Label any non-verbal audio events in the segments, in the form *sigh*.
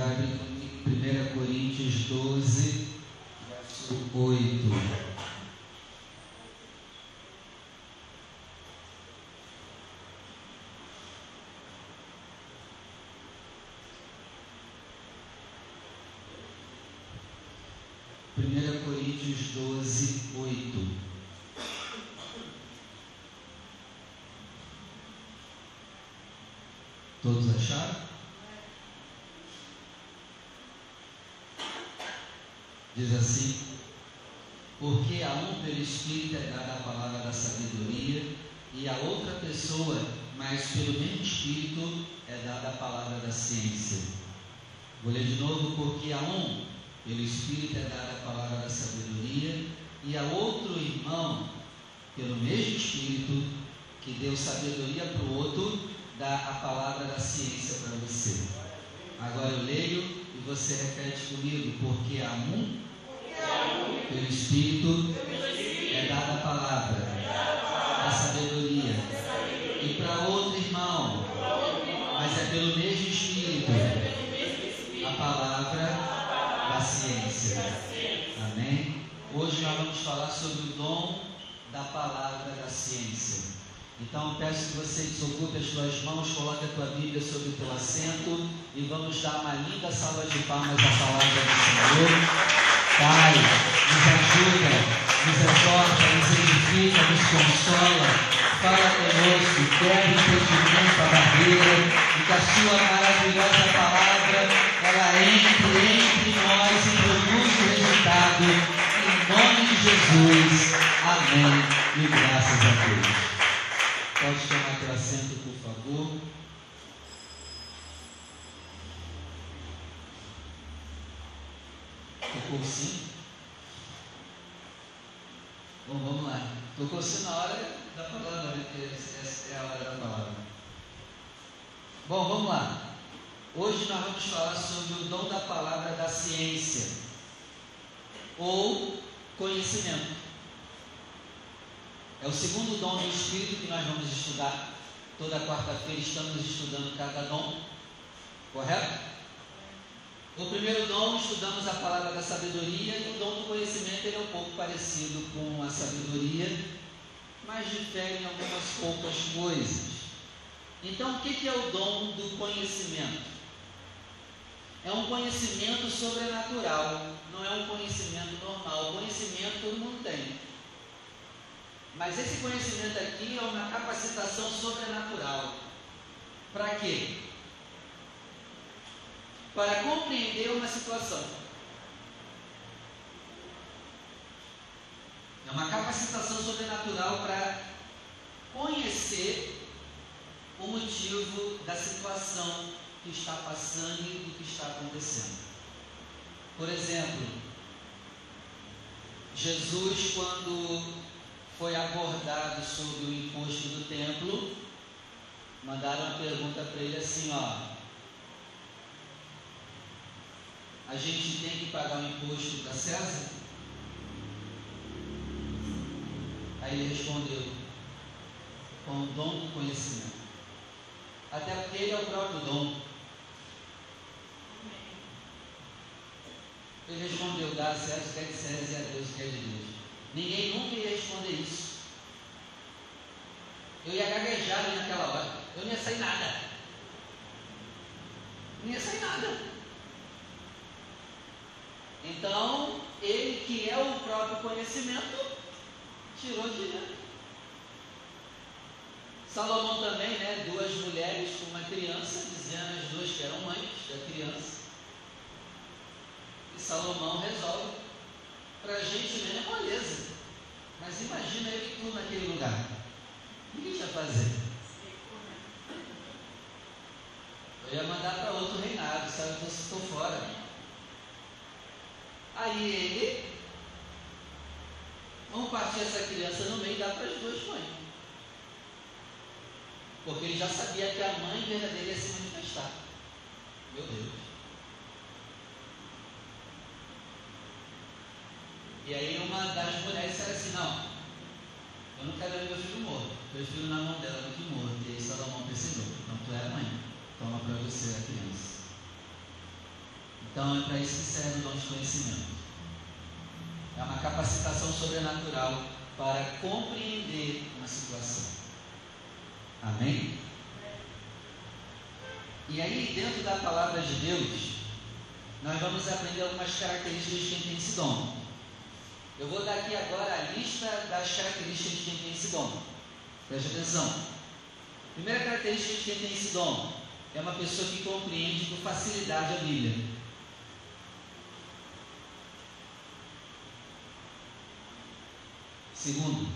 1 Coríntios 12, verso 8. Primeira Coríntios 12, 8. Todos acharam? Diz assim: Porque a um pelo Espírito é dada a palavra da sabedoria, e a outra pessoa, mas pelo mesmo Espírito, é dada a palavra da ciência. Vou ler de novo: Porque a um pelo Espírito é dada a palavra da sabedoria, e a outro irmão, pelo mesmo Espírito, que deu sabedoria para o outro, dá a palavra da ciência para você. Agora eu leio e você repete comigo, porque a um pelo Espírito é dada a palavra da sabedoria. E para outro irmão, mas é pelo mesmo Espírito, a palavra da ciência. Amém? Hoje nós vamos falar sobre o dom da palavra da ciência. Então peço que você desocupe as suas mãos, coloque a tua Bíblia sobre o teu assento e vamos dar uma linda salva de palmas à palavra do Senhor. Pai, nos ajuda, nos exorta, nos edifica, nos consola. Fala conosco, quebra o impedimento, a barreira, e que a sua maravilhosa palavra, ela entre, entre nós e produza o resultado. Em nome de Jesus. Amém. E graças a Deus. Pode tomar teu assento, por favor. Tocou sim? Bom, vamos lá. Tocou sim na hora da palavra, né? porque essa é a hora da palavra. Bom, vamos lá. Hoje nós vamos falar sobre o dom da palavra da ciência ou conhecimento. É o segundo dom do Espírito que nós vamos estudar. Toda quarta-feira estamos estudando cada dom, correto? No primeiro dom, estudamos a palavra da sabedoria, e o dom do conhecimento ele é um pouco parecido com a sabedoria, mas difere em algumas poucas coisas. Então, o que é o dom do conhecimento? É um conhecimento sobrenatural, não é um conhecimento normal. O conhecimento todo mundo tem. Mas esse conhecimento aqui é uma capacitação sobrenatural. Para quê? Para compreender uma situação. É uma capacitação sobrenatural para conhecer o motivo da situação que está passando e do que está acontecendo. Por exemplo, Jesus, quando foi abordado sobre o imposto do templo, mandaram uma pergunta para ele assim, ó, a gente tem que pagar o imposto para César? Aí ele respondeu, com o dom do conhecimento. Até porque ele é o próprio dom. Ele respondeu, dá a César o que é de César e a Deus o que é de Deus. Ninguém nunca ia responder isso. Eu ia gaguejar naquela hora. Eu não ia sair nada. Não ia sair nada. Então, ele que é o próprio conhecimento, tirou dinheiro. Salomão também, né? Duas mulheres com uma criança, dizendo as duas que eram mães da criança. E Salomão resolve. Para a gente nem é moleza. Mas imagina ele tu naquele lugar. O que gente ia fazer? Eu ia mandar para outro reinado, sabe? Se estou fora. Aí ele, vamos partir essa criança no meio e dar para as duas mães. Porque ele já sabia que a mãe verdadeira ia se manifestar. Meu Deus. E aí uma das mulheres disse assim, não, eu não quero ver meu filho morto. Meu filho na mão dela do que morto. E aí Salomão percebeu, então tu é a mãe. Toma para você a criança. Então é para isso que serve o dom de conhecimento. É uma capacitação sobrenatural para compreender uma situação. Amém? E aí, dentro da palavra de Deus, nós vamos aprender algumas características de quem tem esse dom. Eu vou dar aqui agora a lista das características de quem tem esse dom. Preste atenção. Primeira característica de quem tem esse dom é uma pessoa que compreende com facilidade a Bíblia. Segundo,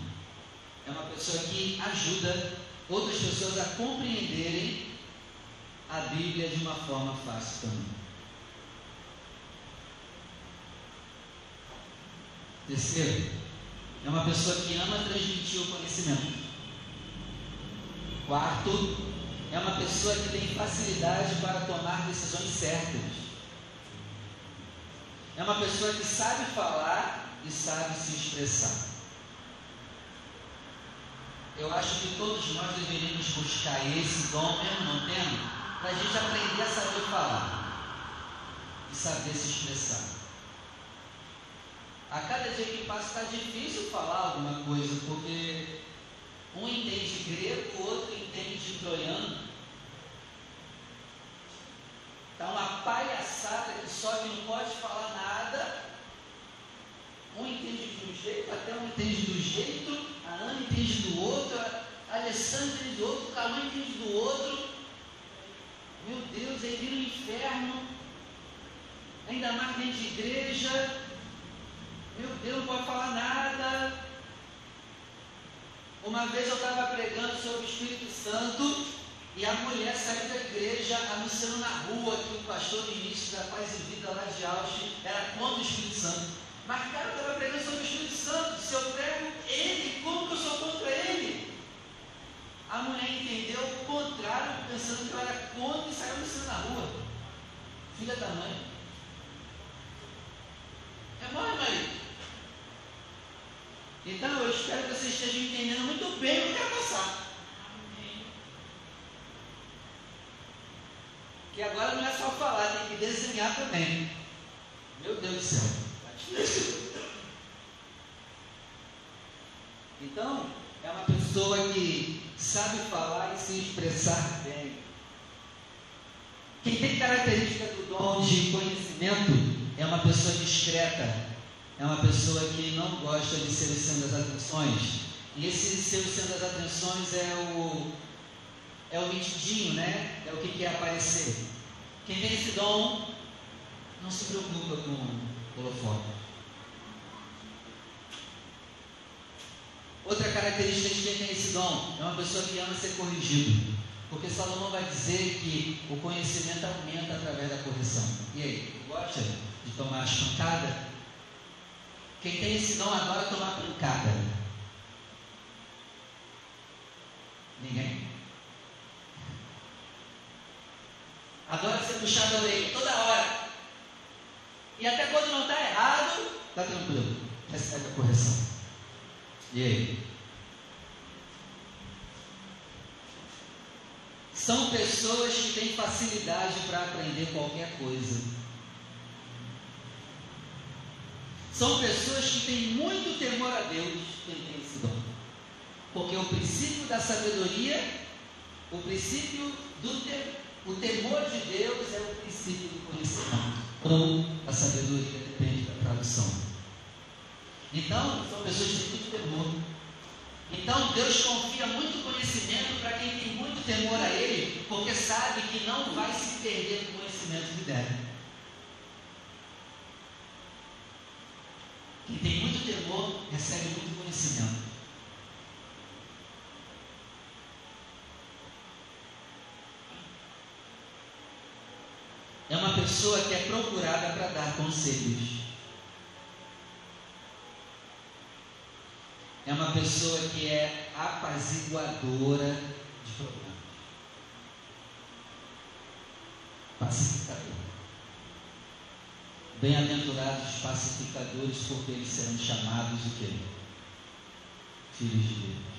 é uma pessoa que ajuda outras pessoas a compreenderem a Bíblia de uma forma fácil também. Terceiro, é uma pessoa que ama transmitir o conhecimento. Quarto, é uma pessoa que tem facilidade para tomar decisões certas. É uma pessoa que sabe falar e sabe se expressar. Eu acho que todos nós deveríamos buscar esse dom, mesmo não tendo, para a gente aprender a saber falar e saber se expressar. A cada dia que passa está difícil falar alguma coisa, porque um entende grego, o outro entende troiano. Está uma palhaçada que só que não pode falar nada. Um entende de um jeito, até um entende do jeito, Ana entende do outro, a Alessandra entende do outro, o Calão entende do outro. Meu Deus, aí vira um inferno. Ainda mais dentro de igreja. Meu Deus, não pode falar nada. Uma vez eu estava pregando sobre o Espírito Santo e a mulher saiu da igreja anunciando na rua que o pastor ministro da Paz e Vida lá de Auschwitz era contra o Espírito Santo. Mas, cara, eu estava pregando sobre o Espírito Santo. Se eu prego ele, como que eu sou contra ele? A mulher entendeu o contrário, pensando que eu era contra e saiu anunciando na rua. Filha da mãe. É mãe, mãe. Então eu espero que você esteja entendendo muito bem o que vai passar. Que agora não é só falar, tem que desenhar também. Meu Deus do céu. Então, é uma pessoa que sabe falar e se expressar bem. Quem tem característica do dom de conhecimento é uma pessoa discreta, é uma pessoa que não gosta de ser o centro das atenções. E esse ser o centro das atenções é o, é o metidinho, né? É o que quer aparecer. Quem tem esse dom não se preocupa com o holofote. Outra característica de quem tem esse dom é uma pessoa que ama ser corrigido. Porque Salomão vai dizer que o conhecimento aumenta através da correção. E aí, gosta de tomar as pancadas? Quem tem esse dom agora tomar pancada? Ninguém? Adora ser puxado a orelha toda hora. E até quando não está errado, está tranquilo. Recebe a correção. E aí? São pessoas que têm facilidade para aprender qualquer coisa. São pessoas que têm muito temor a Deus, quem tem esse dom. Porque o princípio da sabedoria, o princípio do te, o temor de Deus é o princípio do conhecimento. Ou a sabedoria depende da tradução. Então, são pessoas que têm muito temor. Então Deus confia muito conhecimento para quem tem muito temor a Ele, porque sabe que não vai se perder no conhecimento que der. Quem tem muito temor recebe muito conhecimento. É uma pessoa que é procurada para dar conselhos. É uma pessoa que é apaziguadora de problemas. Pacificadora. Bem-aventurados pacificadores, porque eles serão chamados de quê? Filhos de Deus.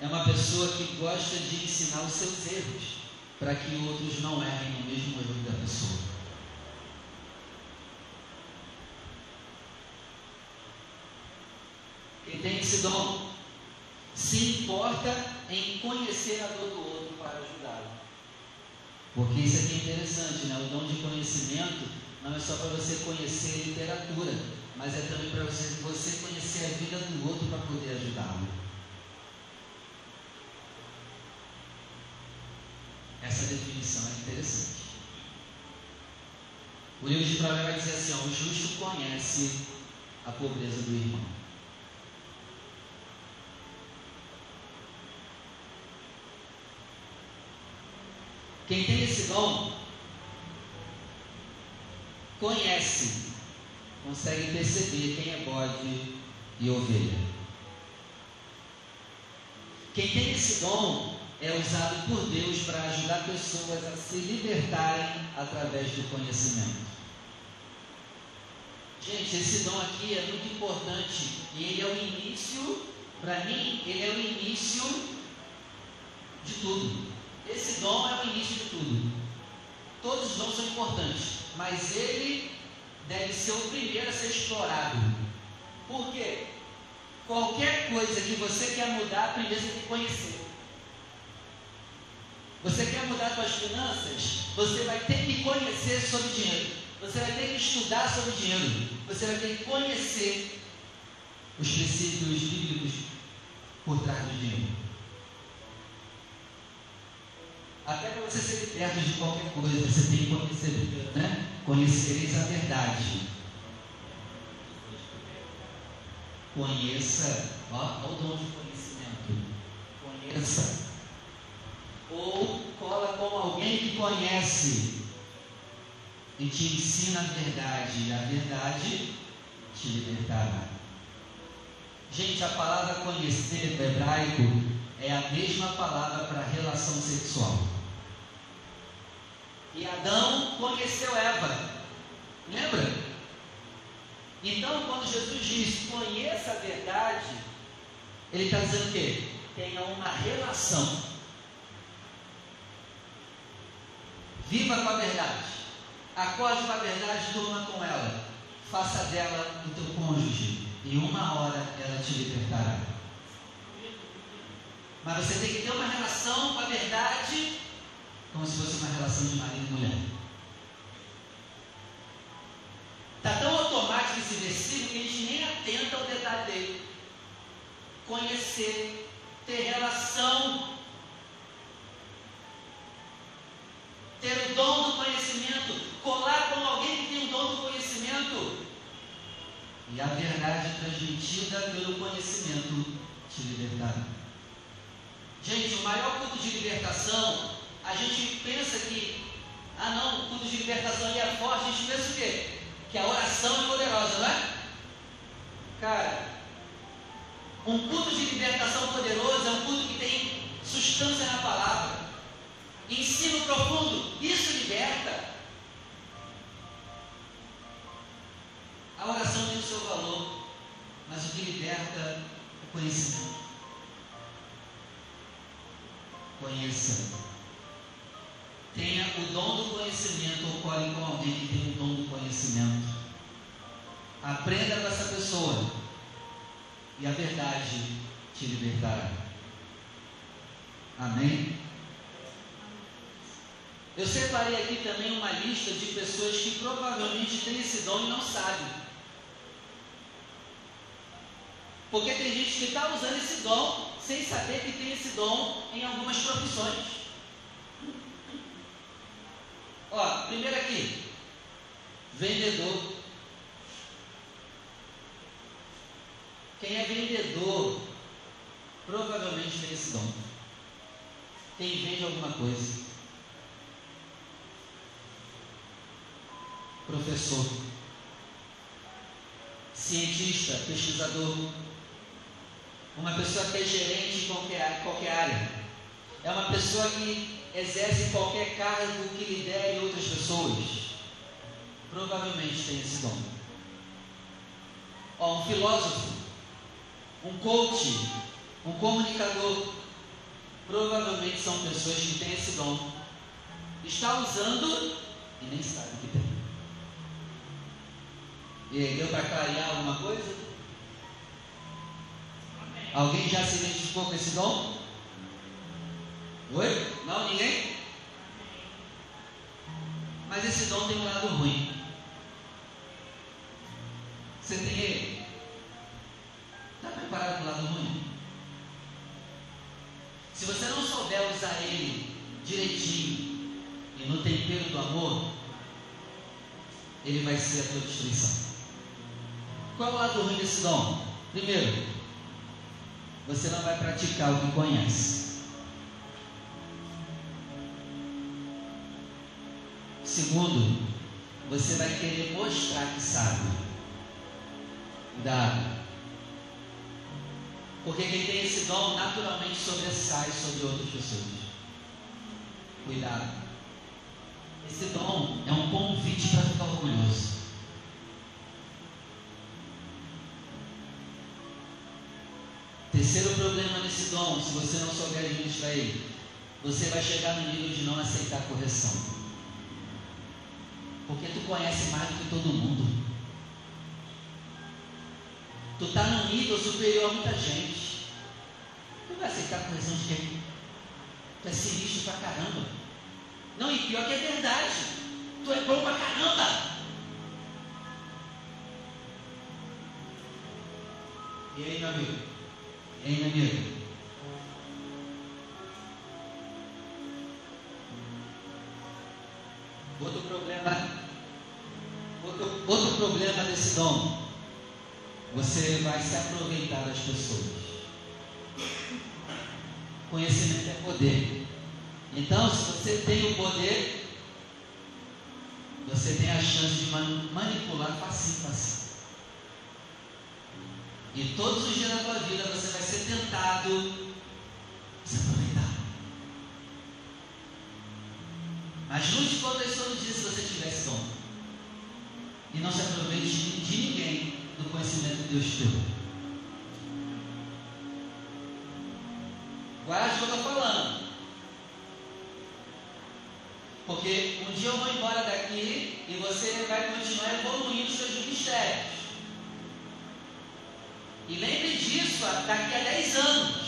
É uma pessoa que gosta de ensinar os seus erros, para que outros não errem no mesmo erro da pessoa. Quem tem esse dom se importa em conhecer a dor do outro para ajudá-lo. Porque isso aqui é interessante, né? O dom de conhecimento não é só para você conhecer literatura, mas é também para você, você conhecer a vida do outro para poder ajudá-lo. Essa definição é interessante. O livro de Provérbios vai dizer assim: ó, o justo conhece a pobreza do irmão. Quem tem esse dom conhece, consegue perceber quem é bode e ovelha. Quem tem esse dom é usado por Deus para ajudar pessoas a se libertarem através do conhecimento. Gente, esse dom aqui é muito importante e ele é o início, para mim, ele é o início de tudo. Esse dom é o início de tudo. Todos os dons são importantes, mas ele deve ser o primeiro a ser explorado. Por quê? Qualquer coisa que você quer mudar, primeiro você tem que conhecer. Você quer mudar suas finanças? Você vai ter que conhecer sobre dinheiro. Você vai ter que estudar sobre dinheiro. Você vai ter que conhecer os princípios bíblicos por trás do dinheiro. Até para você ser liberto de qualquer coisa, você tem que conhecer, né? Conhecereis a verdade. Conheça, ó, o dom de conhecimento. Conheça ou cola com alguém que conhece e te ensina a verdade, e a verdade te libertará. Gente, a palavra conhecer do hebraico é a mesma palavra para relação sexual. E Adão conheceu Eva. Lembra? Então, quando Jesus diz conheça a verdade, ele está dizendo o quê? Tenha uma relação Viva com a verdade. Acorde com a verdade, durma com ela. Faça dela o teu cônjuge. E uma hora ela te libertará. Mas você tem que ter uma relação com a verdade como se fosse uma relação de marido e mulher. Está tão automático esse versículo que gente nem atenta ao detalhe dele. Conhecer, ter relação ter o dom do conhecimento, colar com alguém que tem o dom do conhecimento. E a verdade transmitida pelo conhecimento te libertará. Gente, o maior culto de libertação, a gente pensa que, ah não, o culto de libertação ali é forte, a gente pensa o quê? Que a oração é poderosa, não é? Cara, um culto de libertação poderoso é um culto que tem substância na palavra. Ensino profundo, isso liberta. Mas o que liberta é o conhecimento. Conheça. Tenha o dom do conhecimento, ou colhe com alguém que tem o dom do conhecimento. Aprenda com essa pessoa. E a verdade te libertará. Amém? Eu separei aqui também uma lista de pessoas que provavelmente têm esse dom e não sabem. Porque tem gente que está usando esse dom sem saber que tem esse dom em algumas profissões. Ó, primeiro aqui, vendedor. Quem é vendedor provavelmente tem esse dom. Quem vende alguma coisa. professor, cientista, pesquisador, uma pessoa que é gerente em qualquer, qualquer área, é uma pessoa que exerce qualquer cargo que lidere outras pessoas, provavelmente tem esse dom. Ó, um filósofo, um coach, um comunicador, provavelmente são pessoas que têm esse dom. Está usando e nem sabe que tem. E aí, deu para clarear alguma coisa? Alguém já se identificou com esse dom? Oi? Não? Ninguém? Mas esse dom tem um lado ruim. Você tem ele? Está preparado para o lado ruim? Se você não souber usar ele direitinho e no tempero do amor, ele vai ser a tua destruição. Qual é o lado ruim desse dom? Primeiro, você não vai praticar o que conhece. Segundo, você vai querer mostrar que sabe. Cuidado. Porque quem tem esse dom naturalmente sobressai sobre outras pessoas. Cuidado. Esse dom é um convite para ficar orgulhoso. Terceiro problema nesse dom, se você não souber administrar ele, você vai chegar no nível de não aceitar correção. Porque tu conhece mais do que todo mundo. Tu está num nível superior a muita gente. Tu vai aceitar correção de quem? Tu é sinistro pra caramba. Não, e pior que é verdade. Tu é bom pra caramba. E aí, meu amigo? Hein, amigo? Outro, problema desse dom, você vai se aproveitar das pessoas. Conhecimento é poder. Então, se você tem o poder, você tem a chance de manipular facinho, facinho. E todos os dias da tua vida você vai ser tentado se aproveitar. Mas lute contas todo dia se você tivesse dom. E não se aproveite de ninguém do conhecimento que Deus te deu. Guarde o que eu estou falando. Porque um dia eu vou embora daqui e você vai continuar evoluindo seus ministérios. E lembre disso daqui a 10 anos.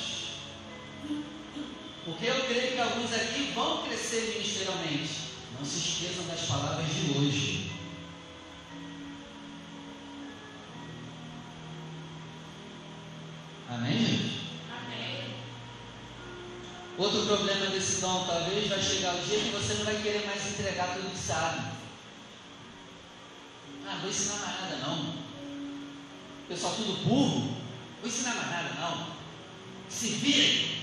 Porque eu creio que alguns aqui vão crescer ministerialmente. Não se esqueçam das palavras de hoje. Outro problema desse dom, talvez vai chegar o dia que você não vai querer mais entregar tudo que sabe. Ah, vou ensinar mais nada não pessoal tudo burro, vou ensinar mais nada não. Se virem.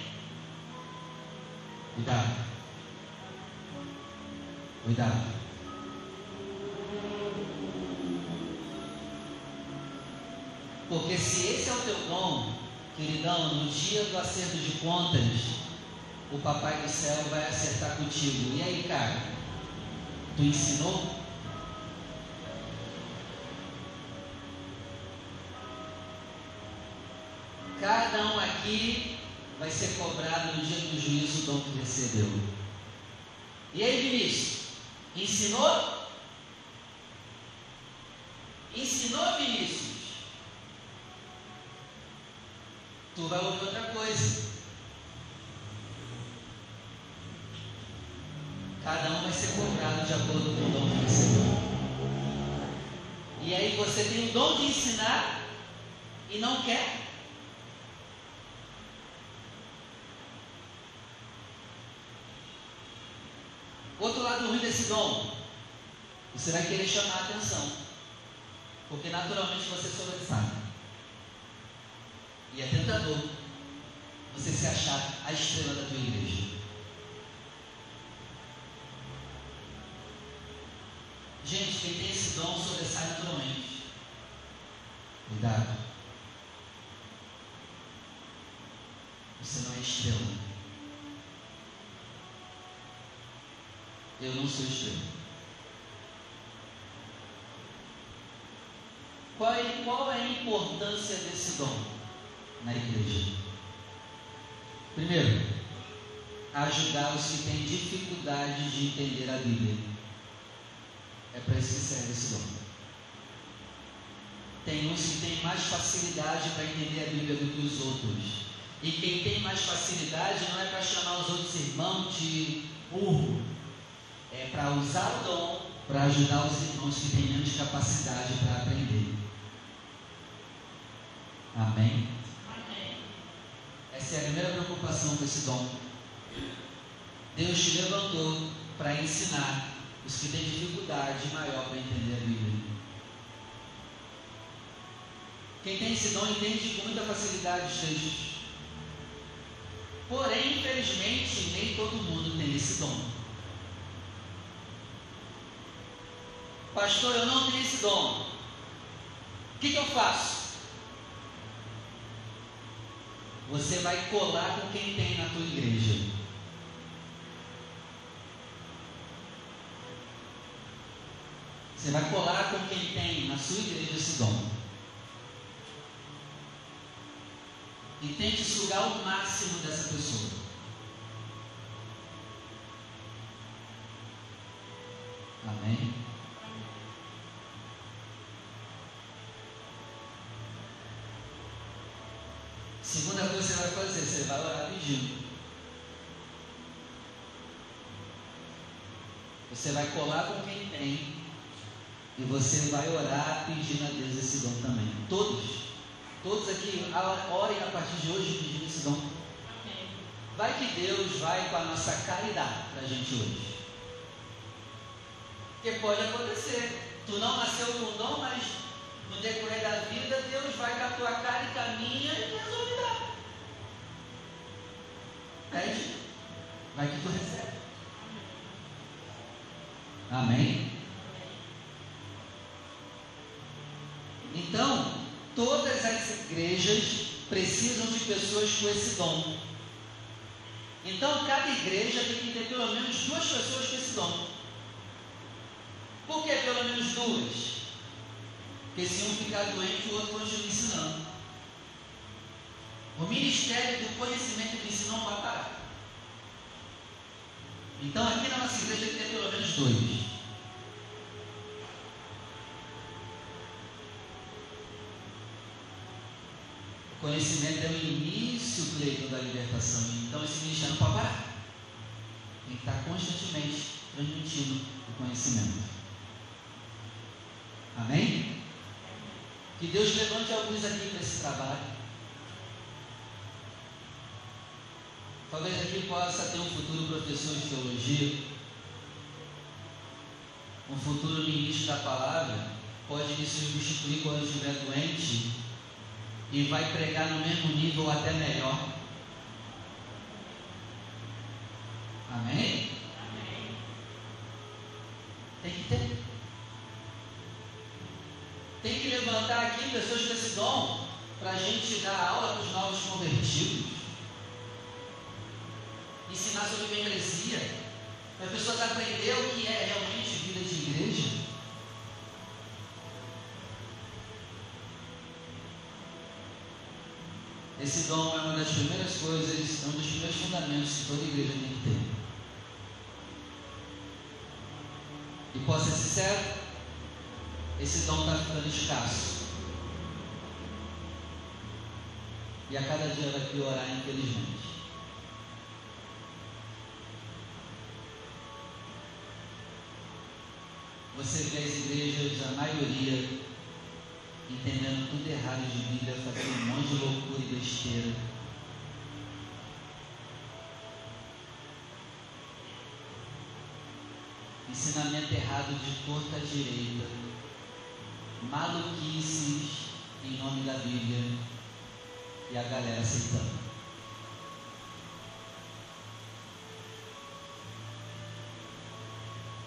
Cuidado. Cuidado. Porque se esse é o teu dom, queridão, no dia do acerto de contas, o Papai do Céu vai acertar contigo. E aí, cara? Tu ensinou? Cada um aqui vai ser cobrado no dia do juízo o dom que recebeu. E aí, Vinícius? Ensinou? Ensinou, Vinícius? Tu vai ouvir outra coisa. Cada um vai ser de acordo com o dom que recebeu. E aí você tem o dom de ensinar e não quer Outro lado ruim desse dom, você vai querer chamar a atenção, porque naturalmente você sobressai. E é tentador você se achar a estrela da tua igreja. Gente, quem tem esse dom sobressai naturalmente. Cuidado. Você não é estrela. Eu não sou estrela. Qual é, qual é a importância desse dom na igreja? Primeiro, ajudar os que têm dificuldade de entender a Bíblia. É para esse dom. Tem uns que têm mais facilidade para entender a Bíblia do que os outros. E quem tem mais facilidade não é para chamar os outros irmãos de burro, é para usar o dom para ajudar os irmãos que têm menos capacidade para aprender. Amém? Amém? Essa é a primeira preocupação com esse dom. Deus te levantou para ensinar os que têm dificuldade maior para entender a Bíblia. Quem tem esse dom entende com muita facilidade os textos. Porém, infelizmente, nem todo mundo tem esse dom. Pastor, eu não tenho esse dom. O que, que eu faço? Você vai colar com quem tem na tua igreja. Você vai colar com quem tem na sua igreja esse dom. E tente sugar o máximo dessa pessoa. Amém? Segunda coisa que você vai fazer, você vai orar pedindo. Você vai colar com quem tem e você vai orar pedindo a Deus esse dom também. Todos, todos aqui, orem a partir de hoje pedindo esse dom. Vai que Deus vai com a nossa caridade para a gente hoje. Porque pode acontecer. Tu não nasceu com dom, mas no decorrer da vida, Deus vai com a tua cara e caminha e resolve dar. Pede, vai que tu recebe. Amém? Todas as igrejas precisam de pessoas com esse dom. Então, cada igreja tem que ter pelo menos duas pessoas com esse dom. Por que pelo menos duas? Porque se um ficar doente, o outro continua ensinando. O ministério do conhecimento do ensino não vai parar. Então aqui na nossa igreja tem pelo menos dois. O conhecimento é o início, Cleiton, da libertação. Então esse ministério não pode parar. Tem que estar constantemente transmitindo o conhecimento. Amém? Que Deus levante alguns aqui para esse trabalho. Talvez aqui possa ter um futuro professor de teologia, um futuro ministro da palavra, pode me substituir quando estiver doente e vai pregar no mesmo nível ou até melhor. Amém? Tem que ter. Tem que levantar aqui pessoas com esse dom para a gente dar aula para os novos convertidos, ensinar sobre membresia, para as pessoas aprenderem o que é realmente vida de igreja. Esse dom é uma das primeiras coisas, é um dos primeiros fundamentos que toda igreja tem que ter. E posso ser sincero, esse dom está ficando escasso. E a cada dia vai piorar, infelizmente. Você vê as igrejas, a maioria, entendendo tudo errado de Bíblia, fazendo um monte de loucura e besteira. Ensinamento errado de torta à direita maluquices em nome da Bíblia e a galera aceitando.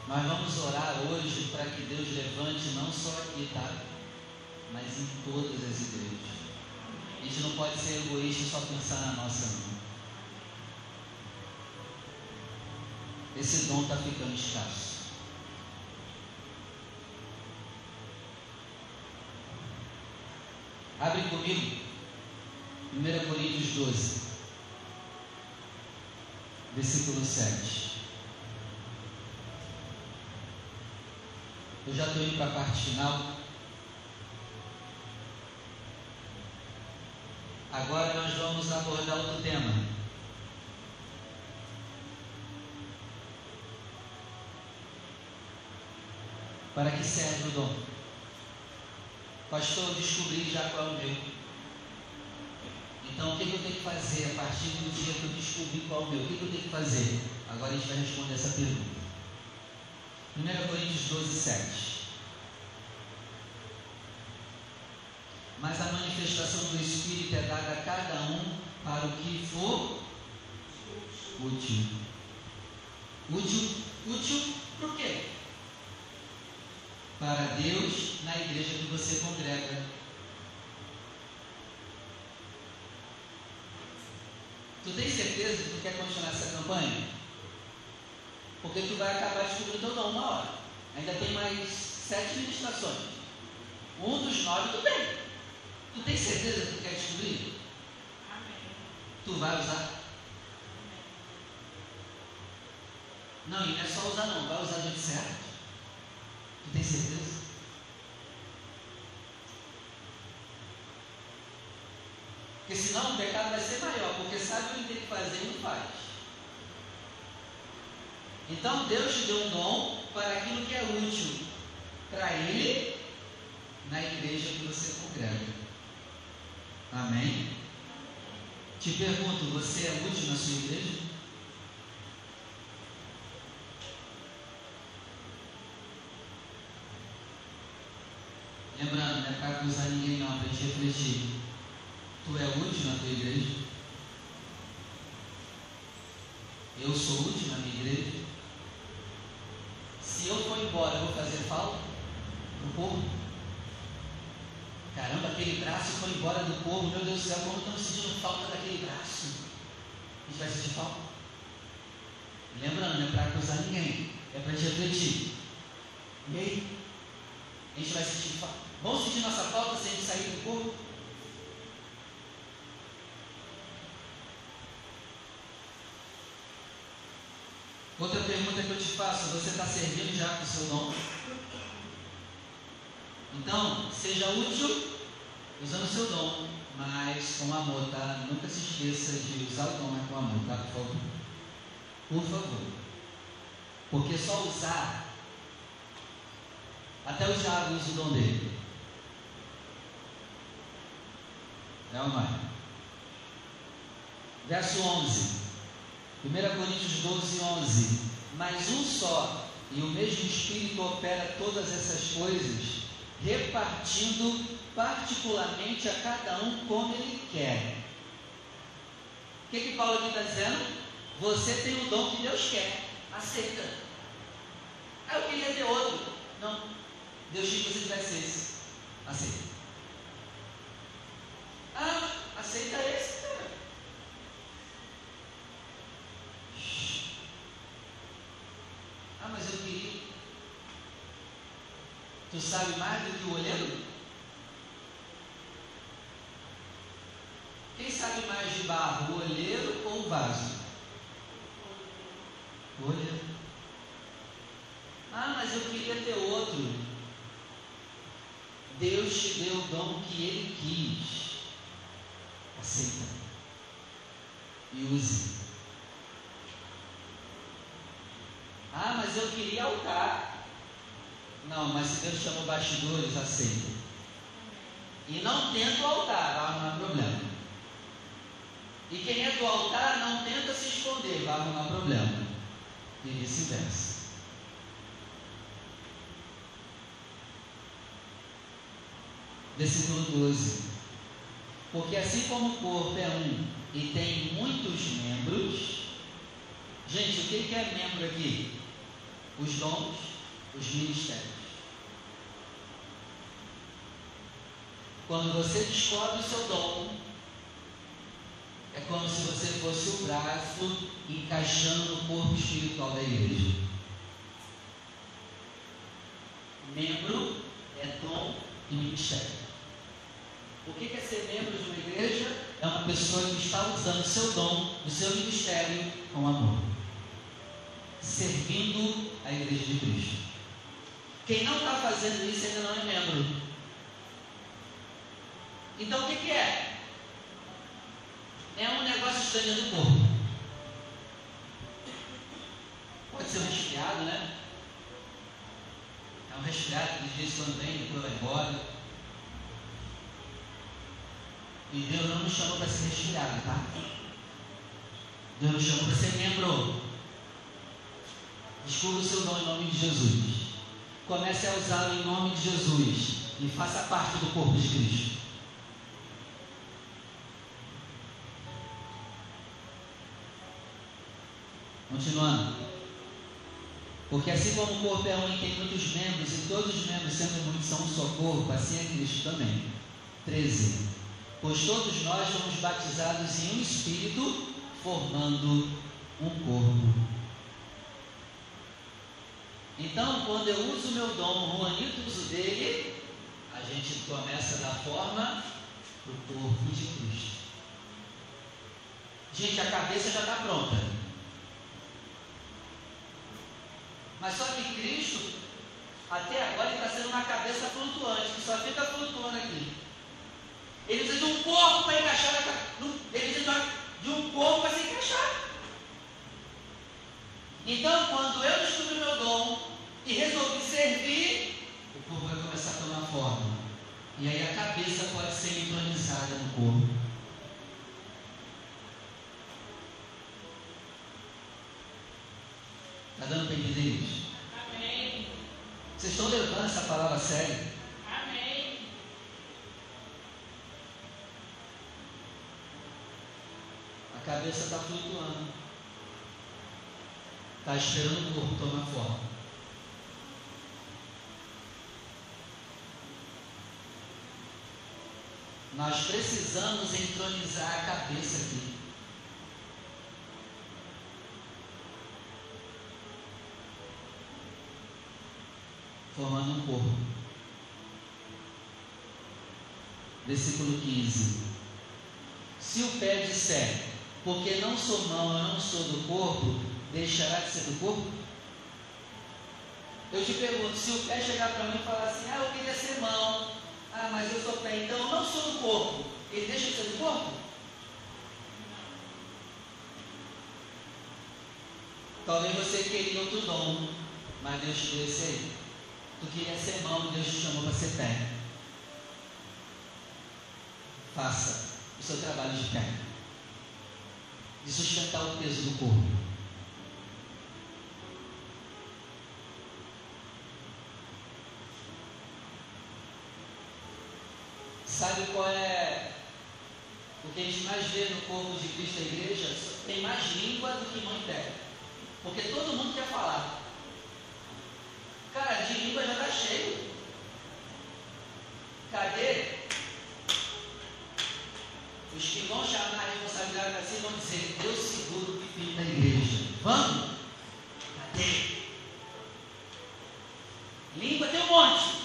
Nós vamos orar hoje para que Deus levante não só aqui, tá? Mas em todas as igrejas. A gente não pode ser egoísta e só pensar na nossa não. Esse dom está ficando escasso. Abre comigo. 1 Coríntios 12. versículo 7. Eu já estou indo para a parte final. Agora nós vamos abordar outro tema. Para que serve o dom? Pastor, eu descobri já qual é o meu. Então, o que, eu tenho que fazer a partir do dia que eu descobri qual é o meu? O que, eu tenho que fazer? Agora a gente vai responder essa pergunta. 1 Coríntios 12, 7. Mas a manifestação do Espírito é dada para o que for útil. Útil? Útil por quê? Para Deus na igreja que você congrega. Tu tem certeza que tu quer continuar essa campanha? Porque tu vai acabar descobrindo não uma hora. Ainda tem mais sete ministrações. Um dos nove tu tem. Tu tem certeza que tu quer descobrir? Tu vai usar? Não, e não é só usar não, vai usar do certo. Tu tem certeza? Porque senão o pecado vai ser maior, porque sabe o que tem que fazer e não faz. Então Deus te deu um dom para aquilo que é útil para Ele na igreja que você congrega. Amém? Te pergunto, você é útil na sua igreja? Lembrando, não é para acusar ninguém não, para te refletir. Tu é útil na tua igreja? Eu sou útil na minha igreja? Se eu for embora, eu vou fazer falta para o povo? Caramba, aquele braço foi embora do povo, meu Deus do céu, como estamos sentindo falta daquele braço? A gente vai sentir falta? Lembrando, não é para acusar ninguém, é para te refletir. E aí? A gente vai sentir falta. Vamos sentir nossa falta sem a gente sair do corpo? Outra pergunta que eu te faço: você está servindo já com o seu dom? Então, seja útil usando o seu dom, mas com amor, tá? Nunca se esqueça de usar o dom, mas com amor, tá? Por favor. Por favor. Porque só usar, até o diabo usa o dom dele. É ou não é? Verso 11. 1 Coríntios 12, 11. Mas um só, e o mesmo Espírito opera todas essas coisas repartindo particularmente a cada um como ele quer. O que, que Paulo aqui está dizendo? Você tem o dom que Deus quer, aceita. Ah, eu queria ter outro. Não, Deus quis que você tivesse esse, aceita. Ah, aceita esse, cara. Ah, mas eu queria Tu sabe mais do que o olheiro? Quem sabe mais de barro, o olheiro ou o vaso? O olheiro. Ah, mas eu queria ter outro. Deus te deu o dom que Ele quis. Aceita. E use. Ah, mas eu queria altar. Não, mas se Deus chama bastidores, aceita. E não tenta o altar, vai arrumar problema. E quem é do altar não tenta se esconder, vai arrumar problema. E vice-versa. Versículo 12. Porque assim como o corpo é um e tem muitos membros, gente, o que é membro aqui? Os dons, os ministérios. Quando você descobre o seu dom, é como se você fosse o braço encaixando no corpo espiritual da igreja. Membro é dom e ministério. O que é ser membro de uma igreja? é uma pessoa que está usando seu dom, o seu ministério com amor, servindo a igreja de Cristo. Quem não está fazendo isso ainda não é membro. Então o que, que é? É um negócio estranho do corpo. Pode ser um resfriado, né? É um resfriado que diz quando vem, depois vai embora. E Deus não nos chamou para ser resfriado, tá? Deus nos chamou para ser membro. Descubra o seu dom em nome de Jesus. Comece a usá-lo em nome de Jesus. E faça parte do corpo de Cristo. Continuando. Porque assim como o corpo é um e tem muitos membros, e todos os membros, sendo muitos, são um só corpo, assim é Cristo também. 13. Pois todos nós fomos batizados em um Espírito, formando um corpo. Então, quando eu uso o meu dom, o Juanito uso dele, a gente começa a dar forma para o corpo de Cristo. Gente, a cabeça já está pronta. Mas só que Cristo, até agora, está sendo uma cabeça flutuante, que só fica flutuando aqui. Ele precisa de um corpo para encaixar na Ele precisa de um corpo para se encaixar. Então, quando eu descobri meu dom e resolvi servir, o corpo vai começar a tomar forma. E aí a cabeça pode ser entronizada no corpo. Está dando para entender isso? Amém. Vocês estão levando essa palavra a sério? A cabeça está flutuando. Está esperando o corpo tomar forma. Nós precisamos entronizar a cabeça aqui. Formando um corpo. Versículo 15. Se o pé disser, porque não sou mão, eu não sou do corpo, deixará de ser do corpo? Eu te pergunto, se o pé chegar para mim e falar assim, ah, eu queria ser mão, ah, mas eu sou pé, então eu não sou do corpo, ele deixa de ser do corpo? Talvez você queria outro dom, mas Deus te deu esse aí. Tu queria ser mão, Deus te chamou para ser pé. Faça o seu trabalho de pé de sustentar o peso do corpo. Sabe qual é o que a gente mais vê no corpo de Cristo da igreja? Tem mais língua do que mão e pé. Porque todo mundo quer falar. Cara, de língua já está cheio. Cadê os que vão chamar a responsabilidade assim vão dizer: Eu seguro o filho da igreja. Vamos? Cadê? Língua tem um monte.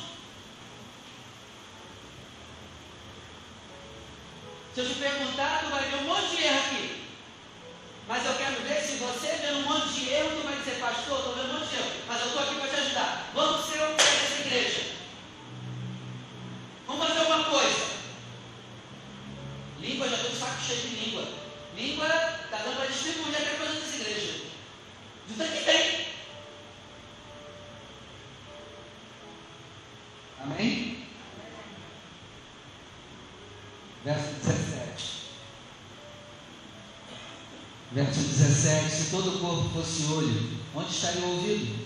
Se eu te perguntar, tu vai ver um monte de erro aqui. Mas eu quero ver se você vê um monte de erro, tu vai dizer, pastor, estou vendo um monte de erro. Mas eu estou aqui para te ajudar. Vamos ser o dessa igreja. Vamos fazer alguma coisa. Língua, já estou de saco cheio de língua. Língua está dando para distribuir até coisa das igrejas. Então que tem. Amém? Verso 17. Verso 17: Se todo o corpo fosse olho, onde estaria o ouvido?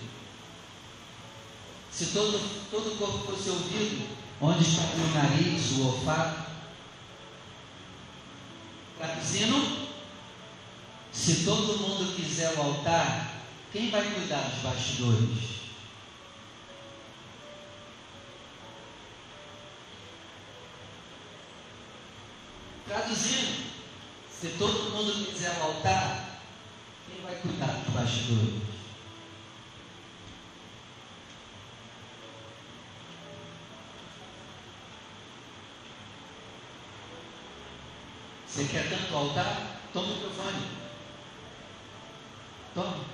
Se todo, todo o corpo fosse ouvido, onde estaria o nariz, o olfato? Traduzindo, se todo mundo quiser o altar, quem vai cuidar dos bastidores? Traduzindo, se todo mundo quiser o altar, quem vai cuidar Você quer tanto altar? Toma o microfone. Toma.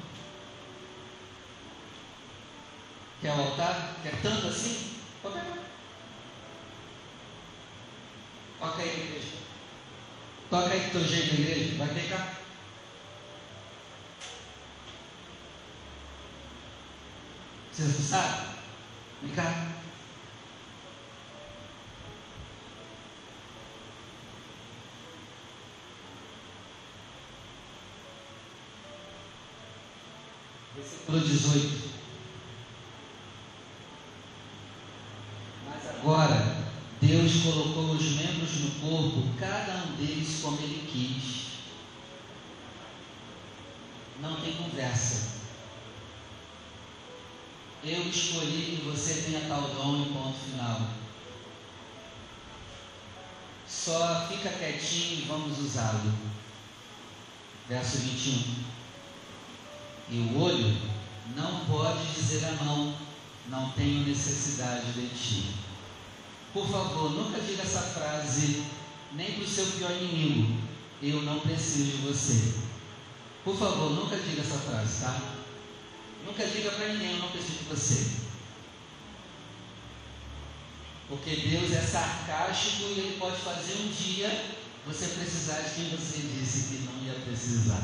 Quer altar? Quer tanto assim? Pode pegar. Toca aí igreja. Toca aí teu jeito igreja. Vai pegar. Você não sabe? Vem cá. Versículo 18. Mas agora, Deus colocou os membros no corpo, cada um deles como Ele quis. Não tem conversa. Eu escolhi que você tenha tal dom e ponto final. Só fica quietinho e vamos usá-lo. Verso 21. E o olho não pode dizer à mão: Não tenho necessidade de ti. Por favor, nunca diga essa frase nem para o seu pior inimigo: Eu não preciso de você. Por favor, nunca diga essa frase, tá? Nunca diga para ninguém: Eu não preciso de você. Porque Deus é sarcástico e Ele pode fazer um dia você precisar de quem você disse que não ia precisar.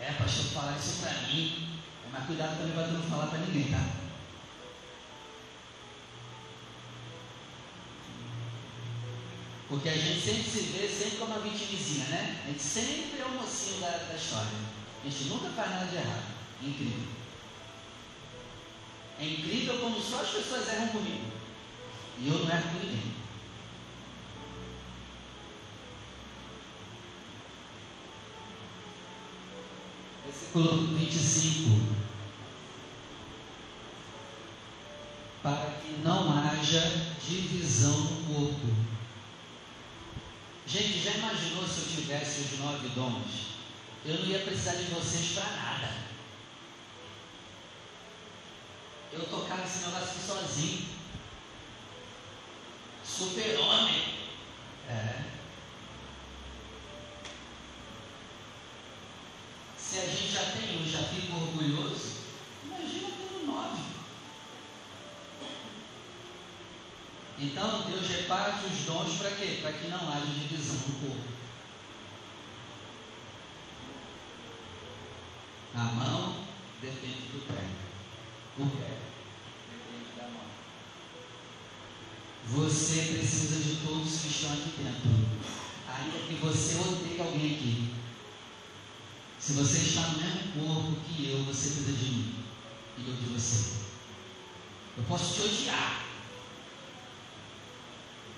É, pastor, falar isso para mim. Mas cuidado também para não falar para ninguém, tá? Porque a gente sempre se vê sempre como uma vitimizinha, né? A gente sempre é o mocinho da, da história. A gente nunca faz nada de errado. É incrível. É incrível como só as pessoas erram comigo. E eu não erro com ninguém. versículo 25. Para que não haja divisão no corpo. Gente, já imaginou se eu tivesse os nove dons? Eu não ia precisar de vocês para nada. Eu tocava esse negócio aqui sozinho. Super-homem. É. Se a gente já tem um, já fica orgulhoso, imagina tendo nove. Então Deus reparte os dons para quê? Para que não haja divisão no corpo. A mão depende do pé. O pé depende da mão. Você precisa de todos que estão aqui dentro. Ainda que você odeie alguém aqui. Se você está no mesmo corpo que eu, você precisa de mim e eu de você. Eu posso te odiar,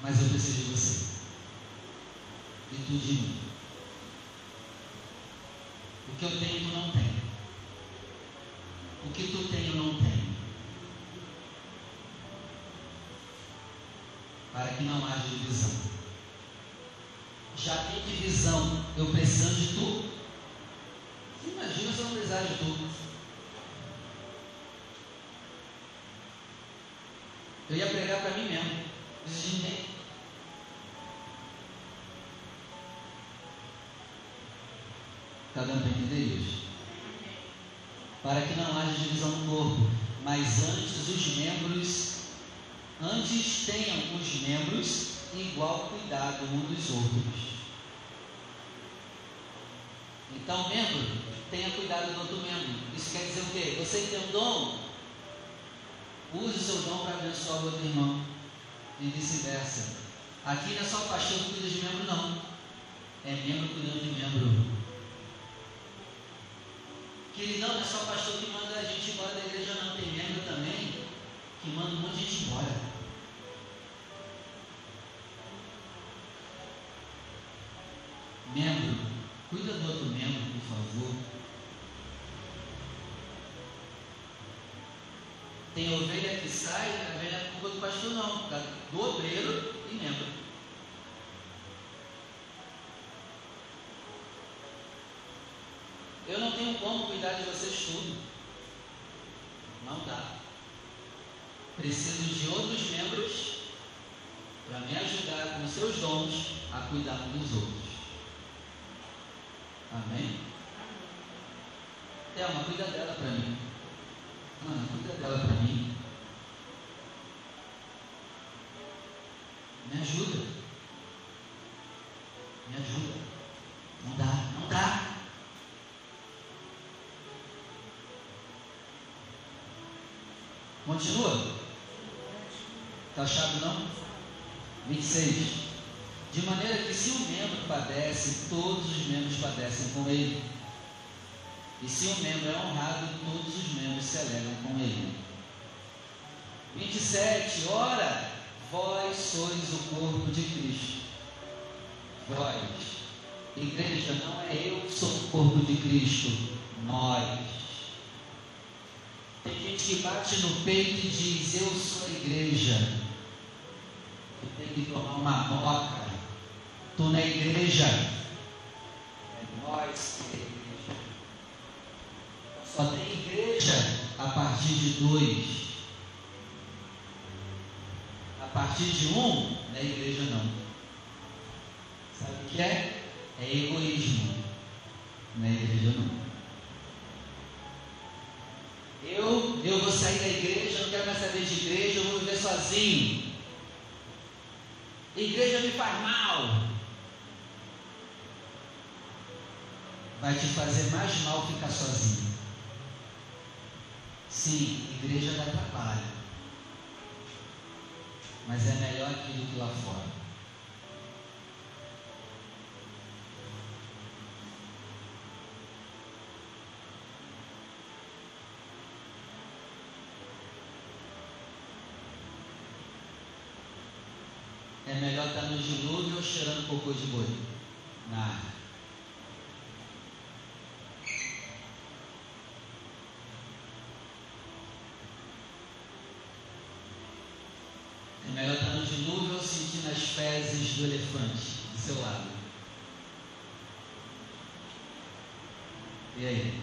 mas eu preciso de você e tu de mim. O que eu tenho, tu não tem. O que tu tem, eu não tenho. Para que não haja divisão. Já tem divisão, eu precisando de tu. Imagina se eu não precisar de tudo. Eu ia pregar para mim mesmo. Não isso? Para que não haja divisão no corpo, mas antes os membros, antes tenham os membros igual cuidado um dos outros. Então, membro, tenha cuidado do outro membro. Isso quer dizer o quê? Você que tem um dom, use o seu dom para abençoar o outro irmão. E vice-versa. Aqui não é só pastor que cuida de membro, não. É membro cuidando de membro. Que não é só pastor que manda a gente embora da igreja, não. Tem membro também que manda um monte de gente embora. Membro, cuida do outro membro, por favor. Tem ovelha que sai, a ovelha é culpa do pastor não, do obreiro e membro. Tenho como cuidar de vocês tudo. Não dá. Preciso de outros membros para me ajudar com seus dons a cuidar dos outros. Amém? Thelma, cuida dela para mim. Ana, cuida dela para mim. Me ajuda. Me ajuda. Não dá, não dá. Continua. Está achado não? 26. De maneira que se um membro padece, todos os membros padecem com ele. E se um membro é honrado, todos os membros se alegram com ele. 27. Ora, vós sois o corpo de Cristo. Vós. Igreja, não é eu que sou o corpo de Cristo. Nós. Tem gente que bate no peito e diz: Eu sou a igreja. Tu tem que tomar uma moca. Tu na igreja. É nós que é igreja. Só tem igreja a partir de dois. A partir de um, não é igreja não. Sabe o que é? É egoísmo. Não é igreja não. Eu, eu vou sair da igreja, não quero mais saber de igreja, eu vou viver sozinho. Igreja me faz mal. Vai te fazer mais mal ficar sozinho. Sim, igreja dá trabalho. Mas é melhor aqui do que lá fora. É melhor estar no dilúvio ou cheirando cocô de boi? Na É melhor estar no dilúvio ou sentindo as fezes do elefante do seu lado? E aí?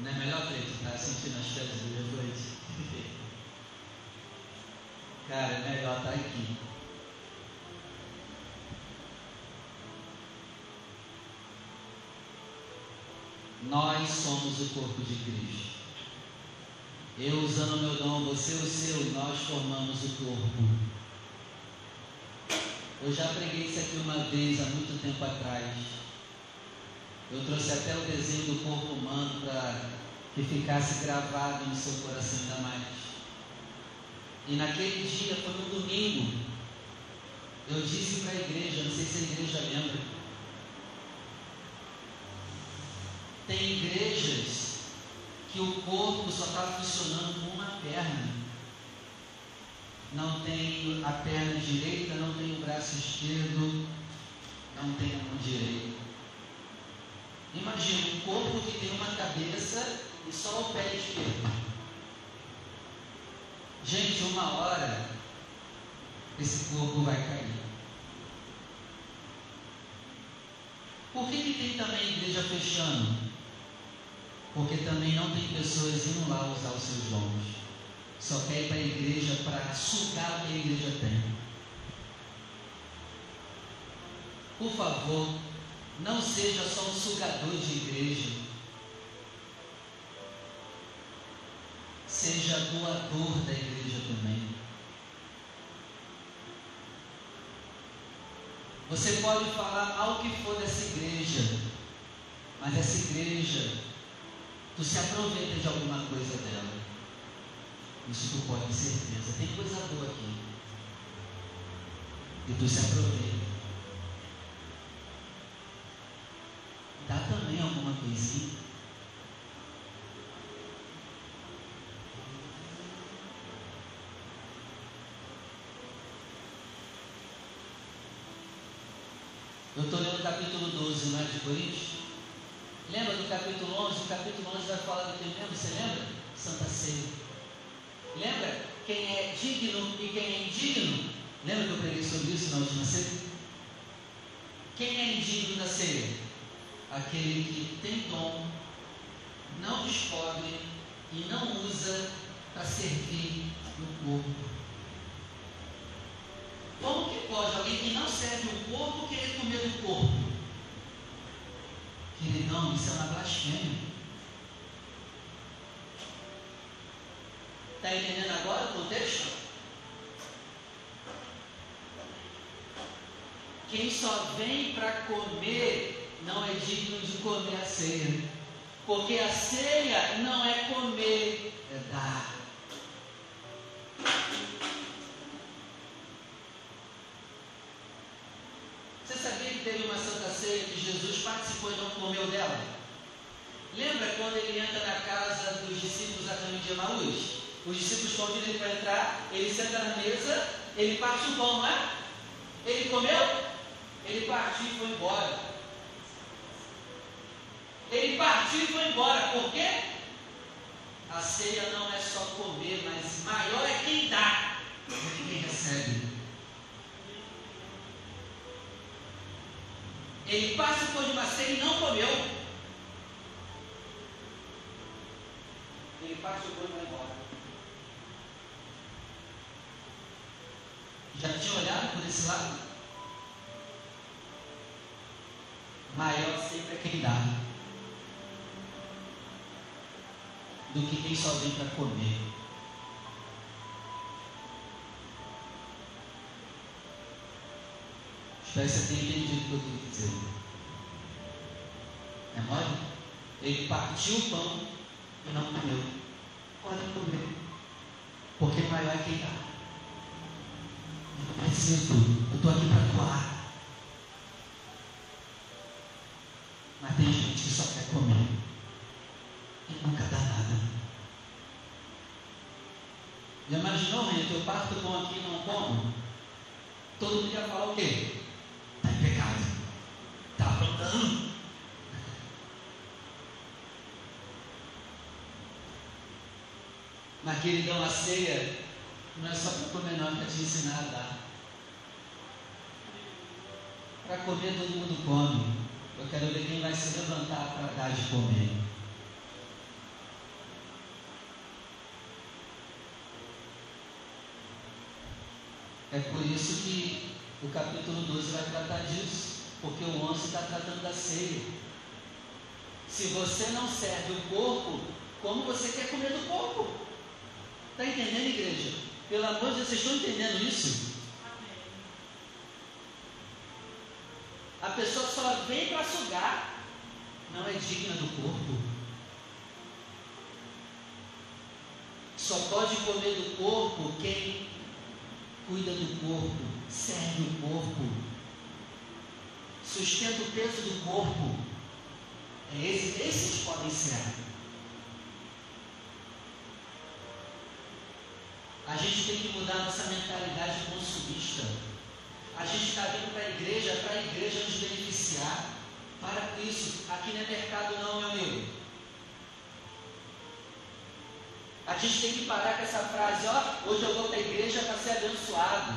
Não é melhor, Cleiton, estar sentindo as fezes do elefante? *laughs* Cara, é melhor estar aqui. Nós somos o corpo de Cristo. Eu usando o meu dom, você o seu, nós formamos o corpo. Eu já preguei isso aqui uma vez, há muito tempo atrás. Eu trouxe até o desenho do corpo humano para que ficasse gravado no seu coração ainda mais. E naquele dia, foi no domingo, eu disse para a igreja, não sei se a igreja lembra, tem igrejas que o corpo só está funcionando com uma perna. Não tem a perna direita, não tem o braço esquerdo, não tem a mão direita. Imagina um corpo que tem uma cabeça e só o pé esquerdo. Gente, uma hora esse corpo vai cair. Por que, que tem também igreja fechando? Porque também não tem pessoas indo lá usar os seus dons. Só quer ir para a igreja para sugar o que a igreja tem. Por favor, não seja só um sugador de igreja. seja doador da igreja também. Você pode falar mal que for dessa igreja, mas essa igreja, tu se aproveita de alguma coisa dela. Isso tu pode ter certeza. Tem coisa boa aqui. E tu se aproveita. Dá também alguma coisinha. Eu estou lendo o capítulo 12, não é de Coríntios? Lembra do capítulo 11? O capítulo 11 vai falar do que mesmo? Você lembra? Santa Ceia. Lembra quem é digno e quem é indigno? Lembra que eu preguei sobre isso na última ceia? Quem é indigno da ceia? Aquele que tem dom, não descobre e não usa para servir no corpo. Como que pode alguém que não serve o corpo querer comer do corpo? Queridão, isso é uma blasfêmia. Está entendendo agora o contexto? Quem só vem para comer não é digno de comer a ceia. Porque a ceia não é comer, é dar. Participou e não comeu dela? Lembra quando ele entra na casa dos discípulos a caminho de Emaús? Os discípulos convidam ele para entrar, ele senta na mesa, ele parte o pão, não é? Ele comeu? Ele partiu e foi embora. Ele partiu e foi embora. Por quê? A ceia não é só comer, mas maior é quem dá do que quem recebe. Ele participou de uma ceia e não comeu. Ele participou e foi embora. Já tinha olhado por esse lado? maior sempre é quem dá do que quem só vem para comer. Espero que você tenha entendido o que eu estou dizendo. É mole? Ele partiu o pão e não comeu. Pode comer. Porque maior é quem dá. Eu não preciso. Eu estou aqui para doar. Mas tem gente que só quer comer e nunca dá nada. Já imaginou, gente? Eu parto pão aqui e não como? Todo mundo ia falar o quê? Está em pecado. Está aprontando. Mas queridão, a ceia não é só para comer, não, é para te ensinar a dar. Para comer todo mundo come. Eu quero ver quem vai se levantar para dar de comer. É por isso que o capítulo 12 vai tratar disso, porque o 11 está tratando da ceia. Se você não serve o corpo, como você quer comer do corpo? Está entendendo, igreja? Pelo amor de Deus, vocês estão entendendo isso? A pessoa só vem para sugar, não é digna do corpo. Só pode comer do corpo quem cuida do corpo, serve o corpo, sustenta o peso do corpo. É esse, esses podem ser. A gente tem que mudar nossa mentalidade consumista. A gente está vindo para a igreja, para a igreja nos beneficiar. Para com isso. Aqui não é mercado não, meu amigo. A gente tem que parar com essa frase, ó, hoje eu vou para a igreja para ser abençoado.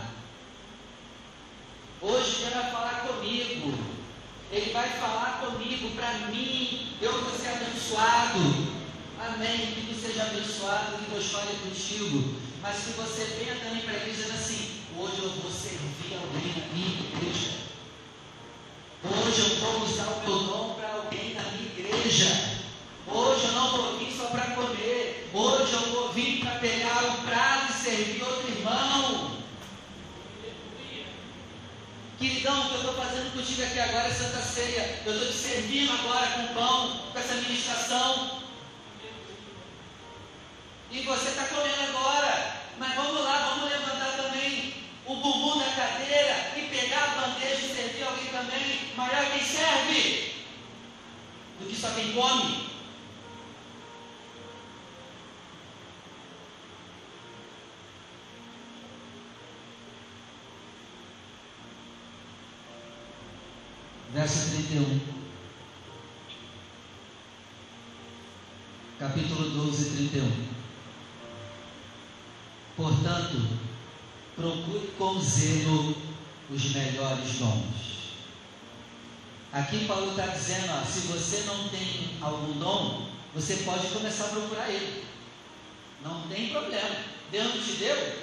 Hoje Deus vai falar comigo. Ele vai falar comigo, para mim, eu vou ser abençoado. Amém. Que tu seja abençoado, que Deus fale contigo. Mas se você venha também para a igreja assim, Hoje eu vou servir alguém na minha igreja. Hoje eu vou usar o meu dom para alguém na minha igreja. Hoje eu não vou vir só para comer. Hoje eu vou vir para pegar o prato e servir outro irmão. Queridão, o que eu estou fazendo contigo aqui agora é Santa Ceia. Eu estou te servindo agora com pão, com essa ministração. E você está comendo agora. Mas vamos lá, vamos levantar também o bumbum da cadeira e pegar a bandeja e servir alguém também, maior quem serve do que só quem come. Verso 31. Capítulo 12, 31. Portanto, procure com zelo os melhores dons. Aqui Paulo está dizendo, ó, se você não tem algum dom, você pode começar a procurar ele. Não tem problema. Deus não te deu?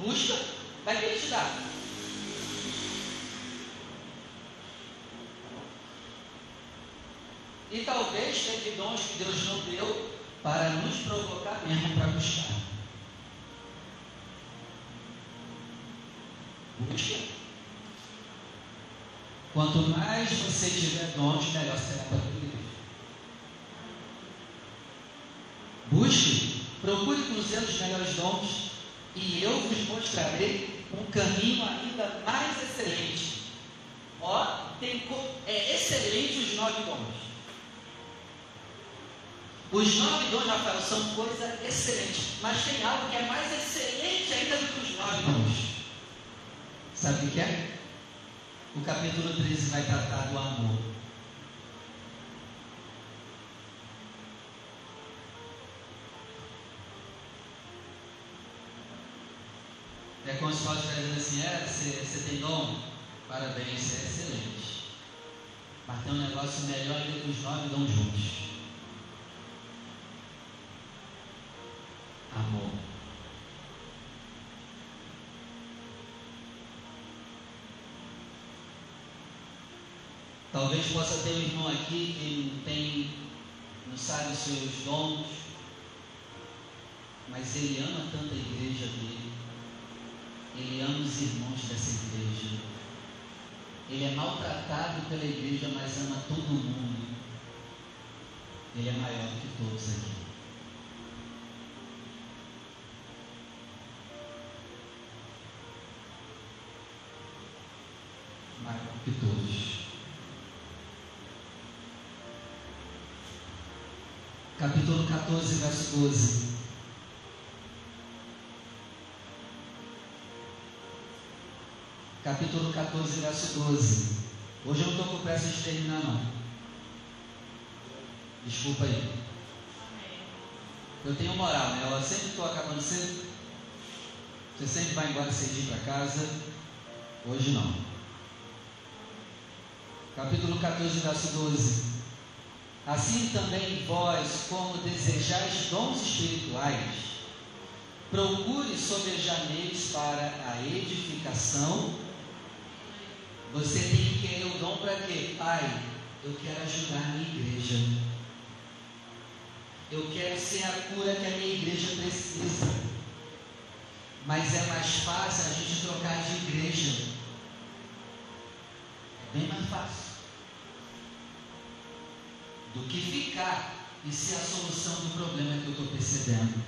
Busca. Vai querer te dar. E talvez teve dons que Deus não deu para nos provocar mesmo para buscar. Busca. Quanto mais você tiver dons, melhor será para a igreja. Busque, procure conhecer os melhores dons, e eu vos mostrarei um caminho ainda mais excelente. Ó, tem, é excelente os nove dons. Os nove dons, Rafael, são coisa excelente, mas tem algo que é mais excelente ainda do que os nove dons. Sabe o que é? O capítulo 13 vai tratar do amor. É como se fosse dizendo assim, é, você, tem dom? Parabéns, você é excelente. Mas tem um negócio melhor ainda que os nove dons juntos. Amor. Talvez possa ter um irmão aqui que não tem, não sabe os seus dons, mas ele ama tanto a igreja dele, ele ama os irmãos dessa igreja, ele é maltratado pela igreja, mas ama todo mundo. Ele é maior do que todos aqui. Que todos. Capítulo 14, verso 12. Capítulo 14, verso 12. Hoje eu não estou com pressa de terminar, não. Desculpa aí. Eu tenho moral, né? Eu sempre estou acabando cedo. Você sempre vai embora cedinho para casa. Hoje não capítulo 14, verso 12. Assim também vós, como desejais dons espirituais, procure sobejaneis para a edificação. Você tem que querer o dom para quê? Pai, eu quero ajudar a minha igreja. Eu quero ser a cura que a minha igreja precisa. Mas é mais fácil a gente trocar de igreja. Bem mais fácil do que ficar e ser a solução do problema que eu estou percebendo.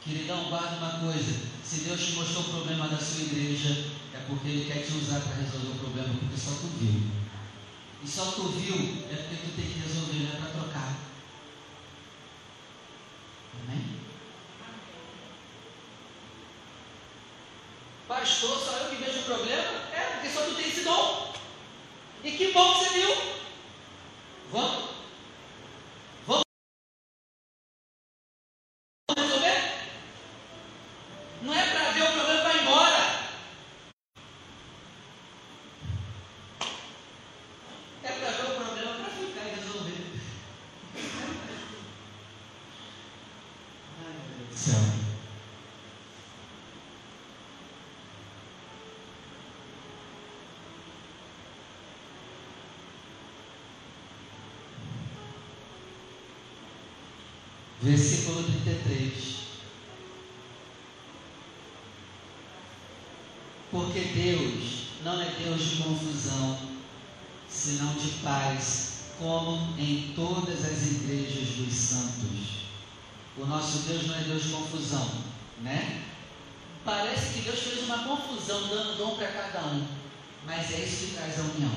Queridão, guarda uma coisa: se Deus te mostrou o problema da sua igreja, é porque Ele quer te usar para resolver o problema, porque só tu viu. E só tu viu é porque tu tem que resolver, não é para trocar. Amém? Pastor, só eu que vejo o problema? É, porque só tu tem esse dom. E que bom que você viu. Vamos? Versículo 33. Porque Deus não é Deus de confusão, senão de paz, como em todas as igrejas dos santos. O nosso Deus não é Deus de confusão, né? Parece que Deus fez uma confusão, dando dom para cada um, mas é isso que traz a união.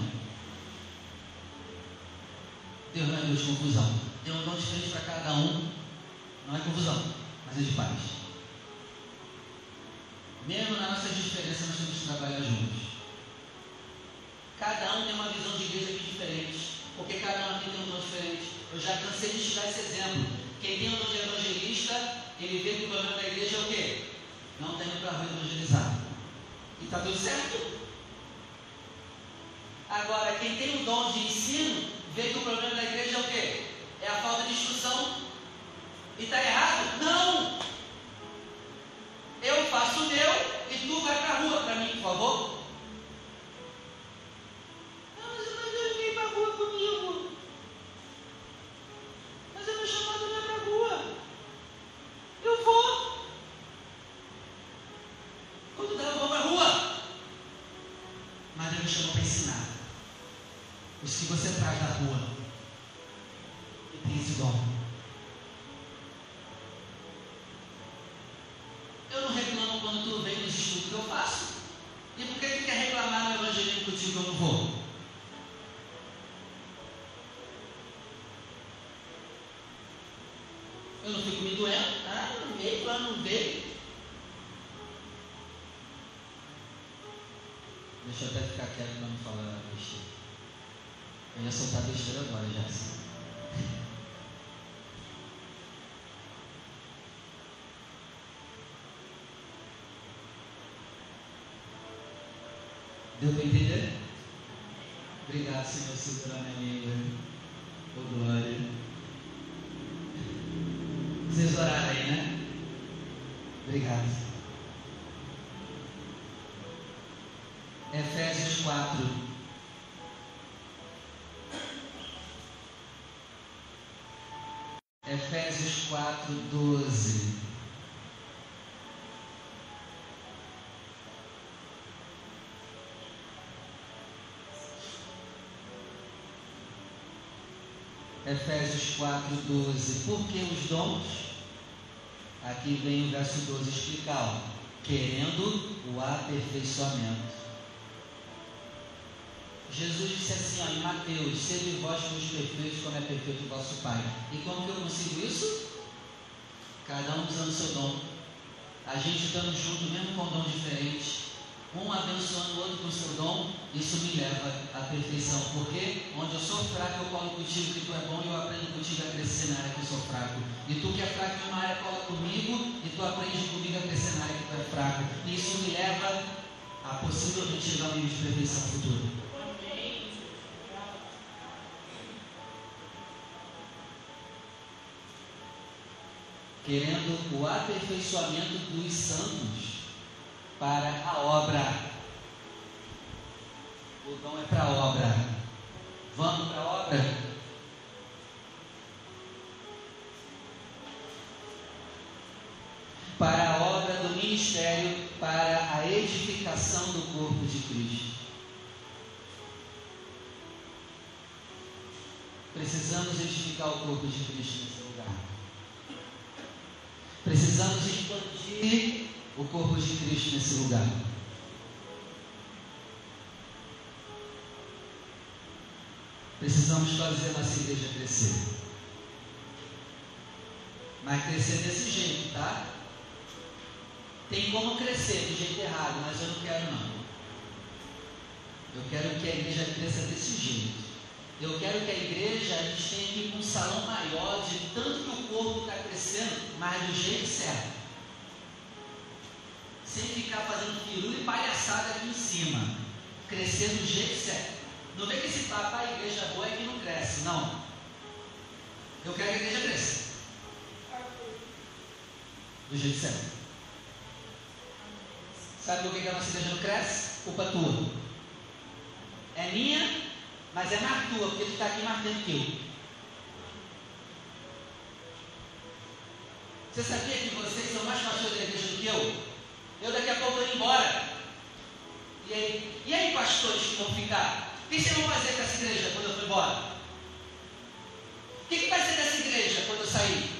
Deus não é Deus de confusão. Deu um dom diferente para cada um, não é confusão, mas é de paz. Mesmo nas nossas diferenças, nós temos que trabalhar juntos. Cada um tem uma visão de igreja aqui diferente, porque cada um aqui tem um dom diferente. Eu já cansei de te dar esse exemplo. Quem tem o dom de evangelista, ele vê que o problema da igreja é o quê? Não tem para evangelizar. E está tudo certo. Agora, quem tem o dom de ensino, vê que o problema da igreja é o quê? É a falta de instrução está errado? Não! Eu faço o meu e tu vai para a Os que você traz da rua. E tem esse dom. Eu não reclamo quando tu vem nos estudos que eu faço. E por que tu quer reclamar no evangelismo contigo que eu não vou? Eu não fico me doendo. Ah, não veio, lá não veio. Deixa eu até ficar quieto para não falar besteira. Eu ia soltar besteira agora, já. Deu para entender? Obrigado, Senhor, segurando a minha língua. Oh, glória. Vocês oraram aí, né? Obrigado. Efésios 4. Efésios 4, 12. Efésios 4, 12. Por que os dons? Aqui vem o verso 12 explicar. Querendo o aperfeiçoamento Jesus disse assim ó, em Mateus: Sede vós meus perfeitos, como é perfeito o vosso Pai. E como que eu consigo isso? Cada um usando seu dom. A gente estando junto, mesmo com dons diferentes. Um abençoando o outro com seu dom, isso me leva à perfeição. Porque onde eu sou fraco, eu colo contigo que tu é bom e eu aprendo contigo a crescer na área que eu sou fraco. E tu que é fraco em uma área, cola comigo e tu aprende comigo a crescer na área que tu é fraco. E isso me leva a possivelmente chegar ao nível de perfeição futura. querendo o aperfeiçoamento dos santos para a obra. O dom é para a obra. Vamos para a obra? Para a obra do ministério, para a edificação do corpo de Cristo. Precisamos edificar o corpo de Cristo nesse lugar. Precisamos expandir o corpo de Cristo nesse lugar. Precisamos fazer nossa igreja crescer. Mas crescer desse jeito, tá? Tem como crescer do jeito errado, mas eu não quero não. Eu quero que a igreja cresça desse jeito. Eu quero que a igreja, a gente tenha aqui um salão maior, de tanto que o corpo está crescendo, mas do jeito certo. Sem ficar fazendo firula e palhaçada aqui em cima. Crescer do jeito certo. Não vem que esse papo, a igreja boa é que não cresce. Não. Eu quero que a igreja cresça. Do jeito certo. Sabe por que a nossa igreja não cresce? Culpa tua. É minha mas é mais tua, porque tu está aqui mais tempo que eu. Você sabia que vocês são mais pastores da igreja do que eu? Eu daqui a pouco vou embora. E aí, e aí, pastores que vão ficar? O que vocês vão fazer com essa igreja quando eu for embora? O que, que vai ser dessa igreja quando eu sair?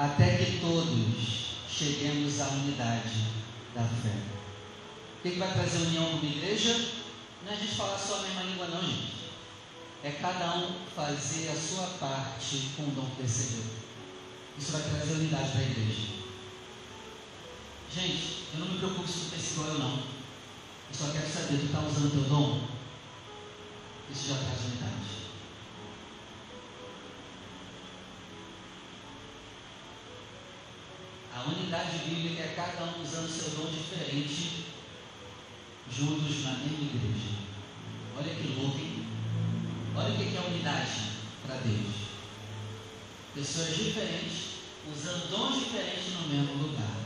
até que todos cheguemos à unidade da fé. O que, que vai trazer união numa igreja? Não é a gente falar só a mesma língua, não, gente. É cada um fazer a sua parte com o dom que recebeu. Isso vai trazer unidade para a igreja. Gente, eu não me preocupo se tu pensa igual eu não. Eu só quero saber, tu está usando teu dom? Isso já traz unidade. A unidade bíblica é cada um usando seu dom diferente, juntos na mesma igreja. Olha que louco, hein? Olha o que é unidade para Deus. Pessoas diferentes, usando dons diferentes no mesmo lugar.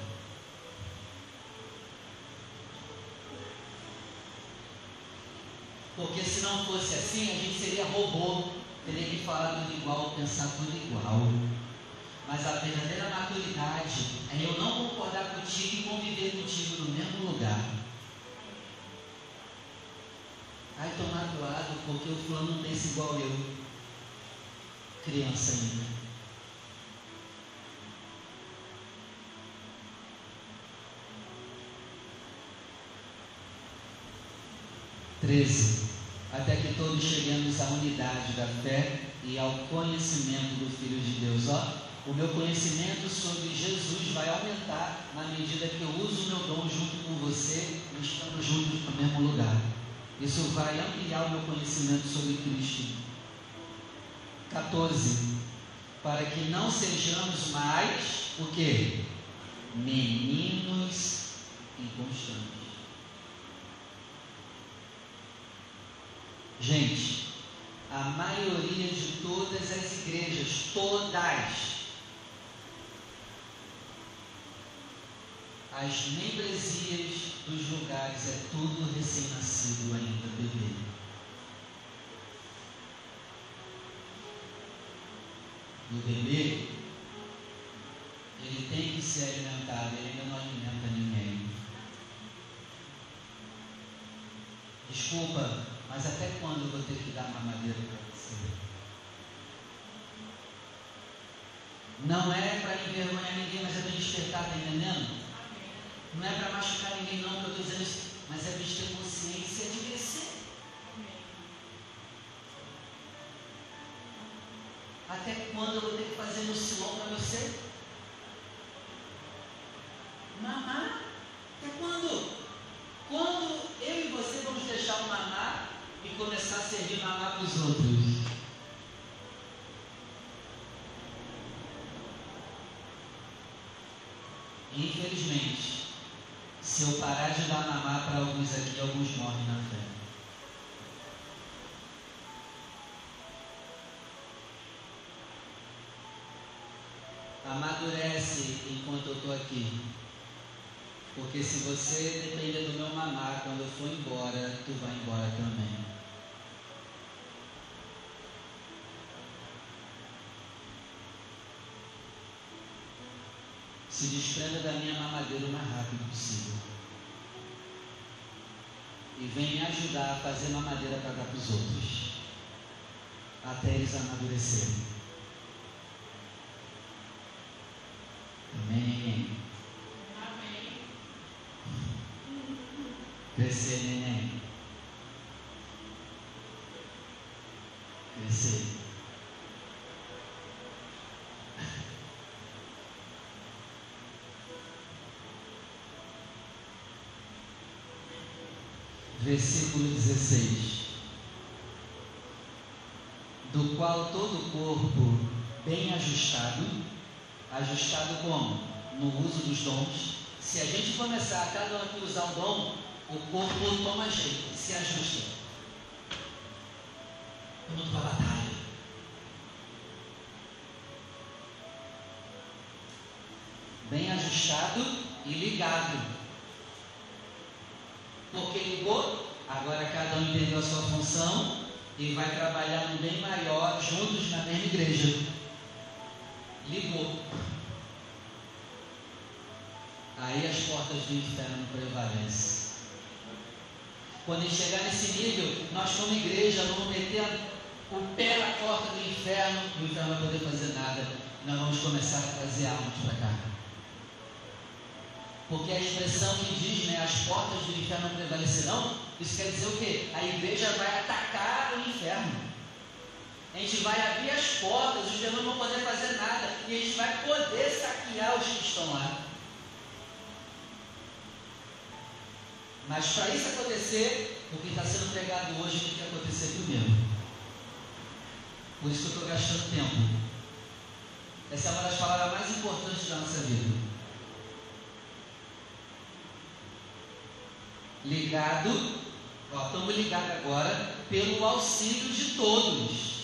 Porque se não fosse assim, a gente seria robô, teria que falar tudo igual, pensar tudo igual. Mas a verdadeira maturidade é eu não concordar contigo e conviver contigo no mesmo lugar. Ai, estou magoado porque o fulano não pensa igual eu. Criança ainda. 13. Até que todos cheguemos à unidade da fé e ao conhecimento do Filho de Deus. Ó, o meu conhecimento sobre Jesus vai aumentar na medida que eu uso o meu dom junto com você e estamos juntos no mesmo lugar. Isso vai ampliar o meu conhecimento sobre Cristo. 14. Para que não sejamos mais o que? Meninos inconstantes. Gente, a maioria de todas as igrejas, todas, as membresias dos lugares é tudo recém-nascido ainda, bebê. O bebê, ele tem que ser alimentado, ele ainda não alimenta ninguém. Desculpa, mas até quando eu vou ter que dar mamadeira para você? Não é para envergonhar ninguém, mas é para despertar, está entendendo? Não é para machucar ninguém, não, que eu estou dizendo isso, mas é para a gente ter consciência de crescer. Até quando eu vou ter que fazer no silão para você? Mamar? Até quando? Quando eu e você vamos deixar o mamar e começar a servir mamar para os outros? Infelizmente, se eu parar de dar mamar para alguns aqui, alguns morrem na fé. Amadurece enquanto eu estou aqui. Porque se você depender do meu mamar, quando eu for embora, tu vai embora também. Se desprenda da minha mamadeira o mais rápido possível. E vem me ajudar a fazer mamadeira para dar para os outros. Até eles amadurecerem. Amém. Amém. Crescer, neném. Crescer. Versículo 16. Do qual todo o corpo bem ajustado, ajustado como? No uso dos dons. Se a gente começar a cada um aqui usar o dom, o corpo toma jeito, se ajusta. Vamos para a batalha. Bem ajustado e ligado ligou, agora cada um entendeu a sua função e vai trabalhar no bem maior juntos na mesma igreja. Ligou. Aí as portas do inferno prevalecem. Quando chegar nesse nível, nós como igreja vamos meter o pé na porta do inferno e o inferno não vai poder fazer nada. Nós vamos começar a trazer almas para cá. Porque a expressão que diz, né, as portas do inferno prevalecerão, isso quer dizer o quê? A igreja vai atacar o inferno. A gente vai abrir as portas, os demônios não vão poder fazer nada, e a gente vai poder saquear os que estão lá. Mas para isso acontecer, o que está sendo pregado hoje tem que acontecer primeiro. Por isso que eu estou gastando tempo. Essa é uma das palavras mais importantes da nossa vida. Ligado, ó, estamos ligados agora pelo auxílio de todos.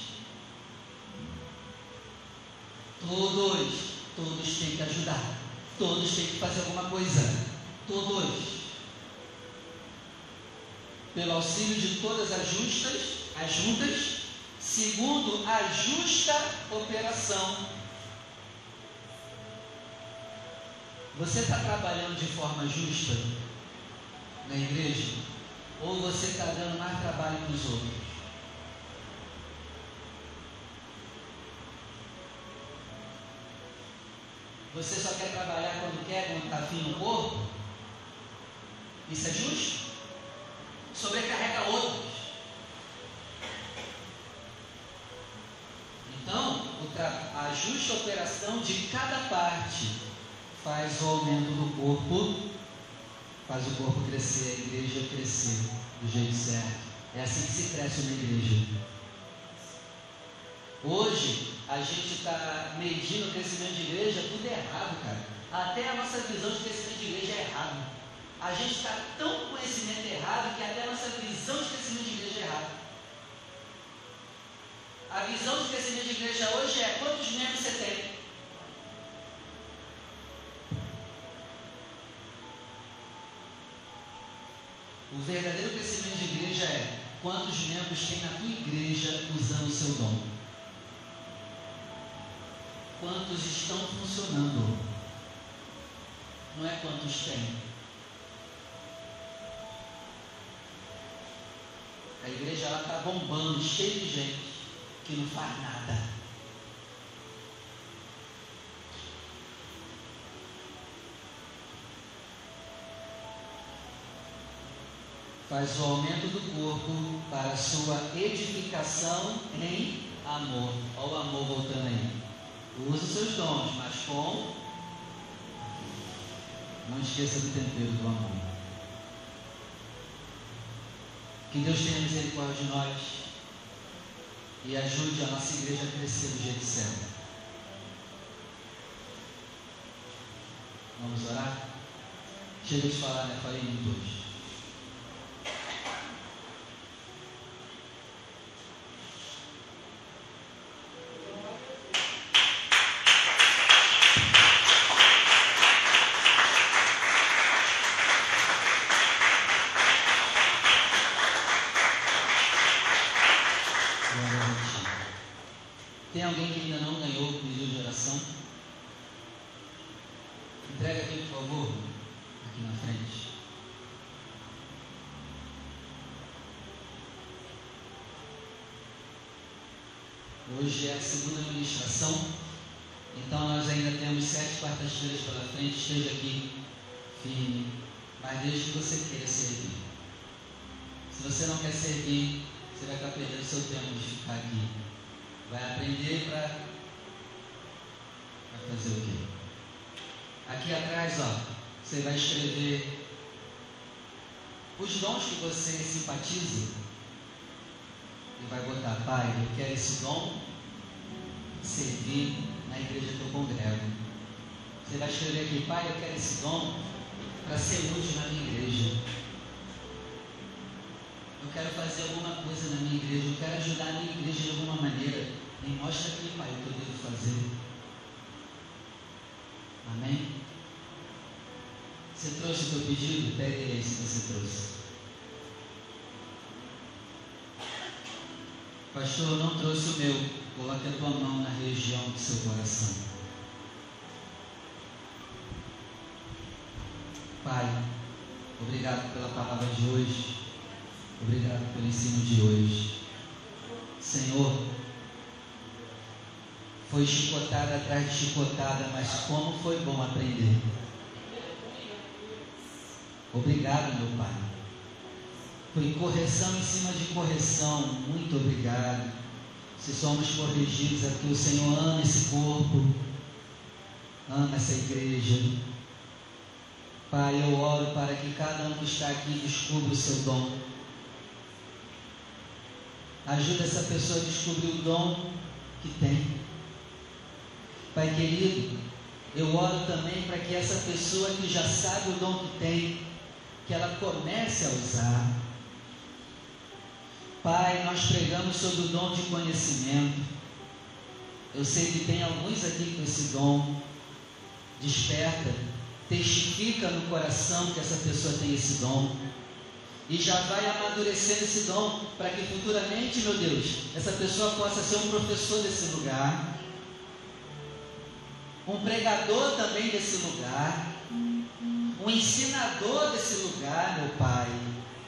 Todos, todos têm que ajudar, todos têm que fazer alguma coisa, todos. pelo auxílio de todas as justas, as juntas, segundo a justa operação. Você está trabalhando de forma justa na igreja? Ou você está dando mais trabalho que os outros? Você só quer trabalhar quando quer, quando está afim no corpo? Isso é justo? Sobrecarrega outros. Então, a justa operação de cada parte faz o aumento do corpo, faz o corpo crescer, a igreja crescer do jeito certo. É assim que se cresce uma igreja. Hoje, a gente está medindo o crescimento de igreja tudo errado, cara. Até a nossa visão de crescimento de igreja é errado. A gente está tão com conhecimento errado que até a nossa visão de crescimento de igreja é errada. A visão de crescimento de igreja hoje é quantos membros você tem. O verdadeiro crescimento de igreja é quantos membros tem na tua igreja usando o seu dom quantos estão funcionando, não é quantos têm. A igreja ela está bombando, cheia de gente que não faz nada. Faz o aumento do corpo para sua edificação em amor. Olha o amor voltando aí. Use os seus dons, mas com. Não esqueça do tempero do amor. Que Deus tenha misericórdia de nós e ajude a nossa igreja a crescer do jeito certo. Vamos orar? Chega de falar, né? Falei muito. Hoje é a segunda administração, então nós ainda temos sete quartas-feiras pela frente. Esteja aqui firme, mas desde que você queira servir. Se você não quer servir, você vai estar perdendo seu tempo de ficar aqui. Vai aprender para fazer o quê? Ó, você vai escrever os dons que você simpatiza e vai botar, Pai, eu quero esse dom servir na igreja que eu congrego. Você vai escrever aqui, Pai, eu quero esse dom para ser útil na minha igreja. Eu quero fazer alguma coisa na minha igreja, eu quero ajudar a minha igreja de alguma maneira. Me mostra aqui, Pai, o que eu devo fazer. Amém? Você trouxe o teu pedido? Pegue aí se você trouxe. Pastor, não trouxe o meu. Coloque a tua mão na região do seu coração. Pai, obrigado pela palavra de hoje. Obrigado pelo ensino de hoje. Senhor, foi chicotada atrás de chicotada, mas como foi bom aprender. Obrigado, meu Pai. Foi correção em cima de correção. Muito obrigado se somos corrigidos, é porque o Senhor ama esse corpo, ama essa igreja. Pai, eu oro para que cada um que está aqui descubra o seu dom. Ajuda essa pessoa a descobrir o dom que tem. Pai querido, eu oro também para que essa pessoa que já sabe o dom que tem, que ela comece a usar Pai, nós pregamos sobre o dom de conhecimento. Eu sei que tem alguns aqui com esse dom. Desperta, testifica no coração que essa pessoa tem esse dom. E já vai amadurecendo esse dom para que futuramente, meu Deus, essa pessoa possa ser um professor desse lugar, um pregador também desse lugar, um ensinador desse lugar, meu Pai,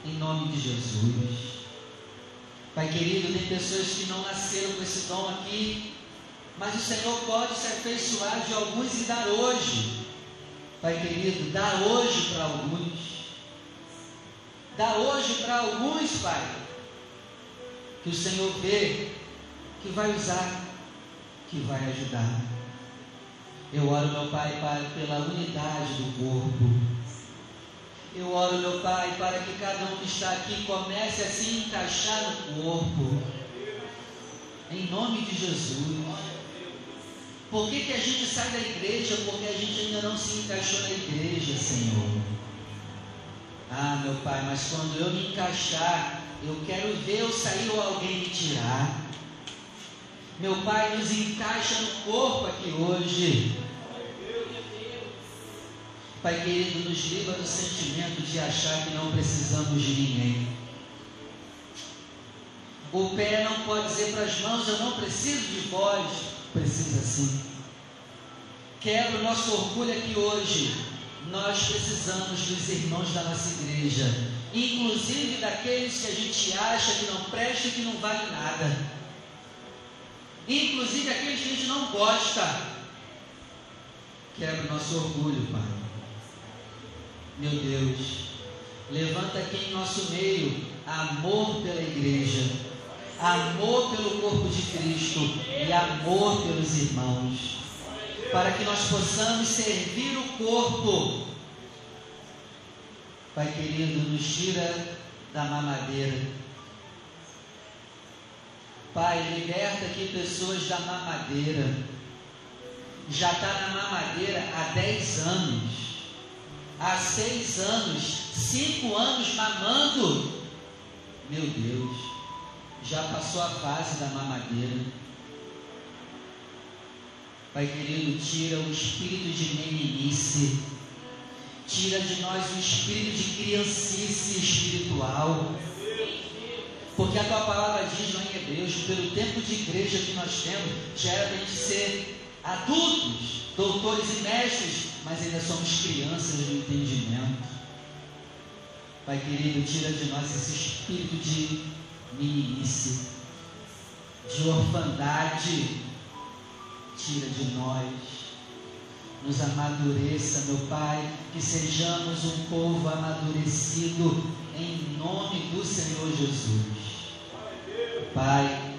em nome de Jesus. Pai querido, tem pessoas que não nasceram com esse dom aqui, mas o Senhor pode se afeiçoar de alguns e dar hoje. Pai querido, dá hoje para alguns. Dá hoje para alguns, Pai, que o Senhor vê, que vai usar, que vai ajudar. Eu oro, meu Pai, Pai, pela unidade do corpo. Eu oro, meu Pai, para que cada um que está aqui comece a se encaixar no corpo. Em nome de Jesus. Por que, que a gente sai da igreja? Porque a gente ainda não se encaixou na igreja, Senhor. Ah, meu Pai, mas quando eu me encaixar, eu quero ver eu sair ou alguém me tirar. Meu Pai, nos encaixa no corpo aqui hoje. Pai querido, nos livra do sentimento de achar que não precisamos de ninguém. O pé não pode dizer para as mãos: Eu não preciso de vós. Precisa sim. Quebra o nosso orgulho aqui hoje nós precisamos dos irmãos da nossa igreja, inclusive daqueles que a gente acha que não presta e que não vale nada, inclusive aqueles que a gente não gosta. Quebra o nosso orgulho, Pai. Meu Deus, levanta aqui em nosso meio amor pela igreja, amor pelo corpo de Cristo e amor pelos irmãos para que nós possamos servir o corpo. Pai querido, nos tira da mamadeira. Pai, liberta aqui pessoas da mamadeira. Já está na mamadeira há 10 anos, há 6 anos, 5 anos mamando. Meu Deus, já passou a fase da mamadeira. Pai querido, tira o espírito de meninice, tira de nós o espírito de criancice espiritual. Porque a tua palavra diz lá em Hebreus, pelo tempo de igreja que nós temos, já era para a gente ser adultos, doutores e mestres, mas ainda somos crianças do entendimento. Pai querido, tira de nós esse espírito de meninice, de orfandade, tira de nós. Nos amadureça, meu Pai, que sejamos um povo amadurecido em nome do Senhor Jesus. Pai,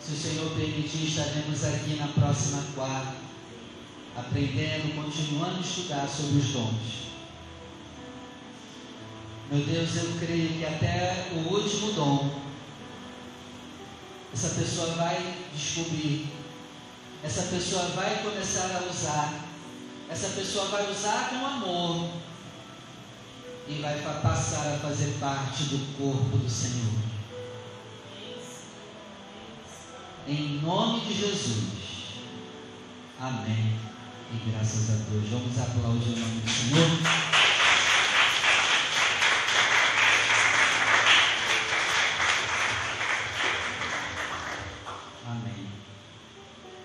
se o Senhor permitir, estaremos aqui na próxima quarta, aprendendo, continuando a estudar sobre os dons. Meu Deus, eu creio que até o último dom, essa pessoa vai descobrir essa pessoa vai começar a usar, essa pessoa vai usar com amor e vai passar a fazer parte do corpo do Senhor. Em nome de Jesus. Amém. E graças a Deus. Vamos aplaudir o nome do Senhor.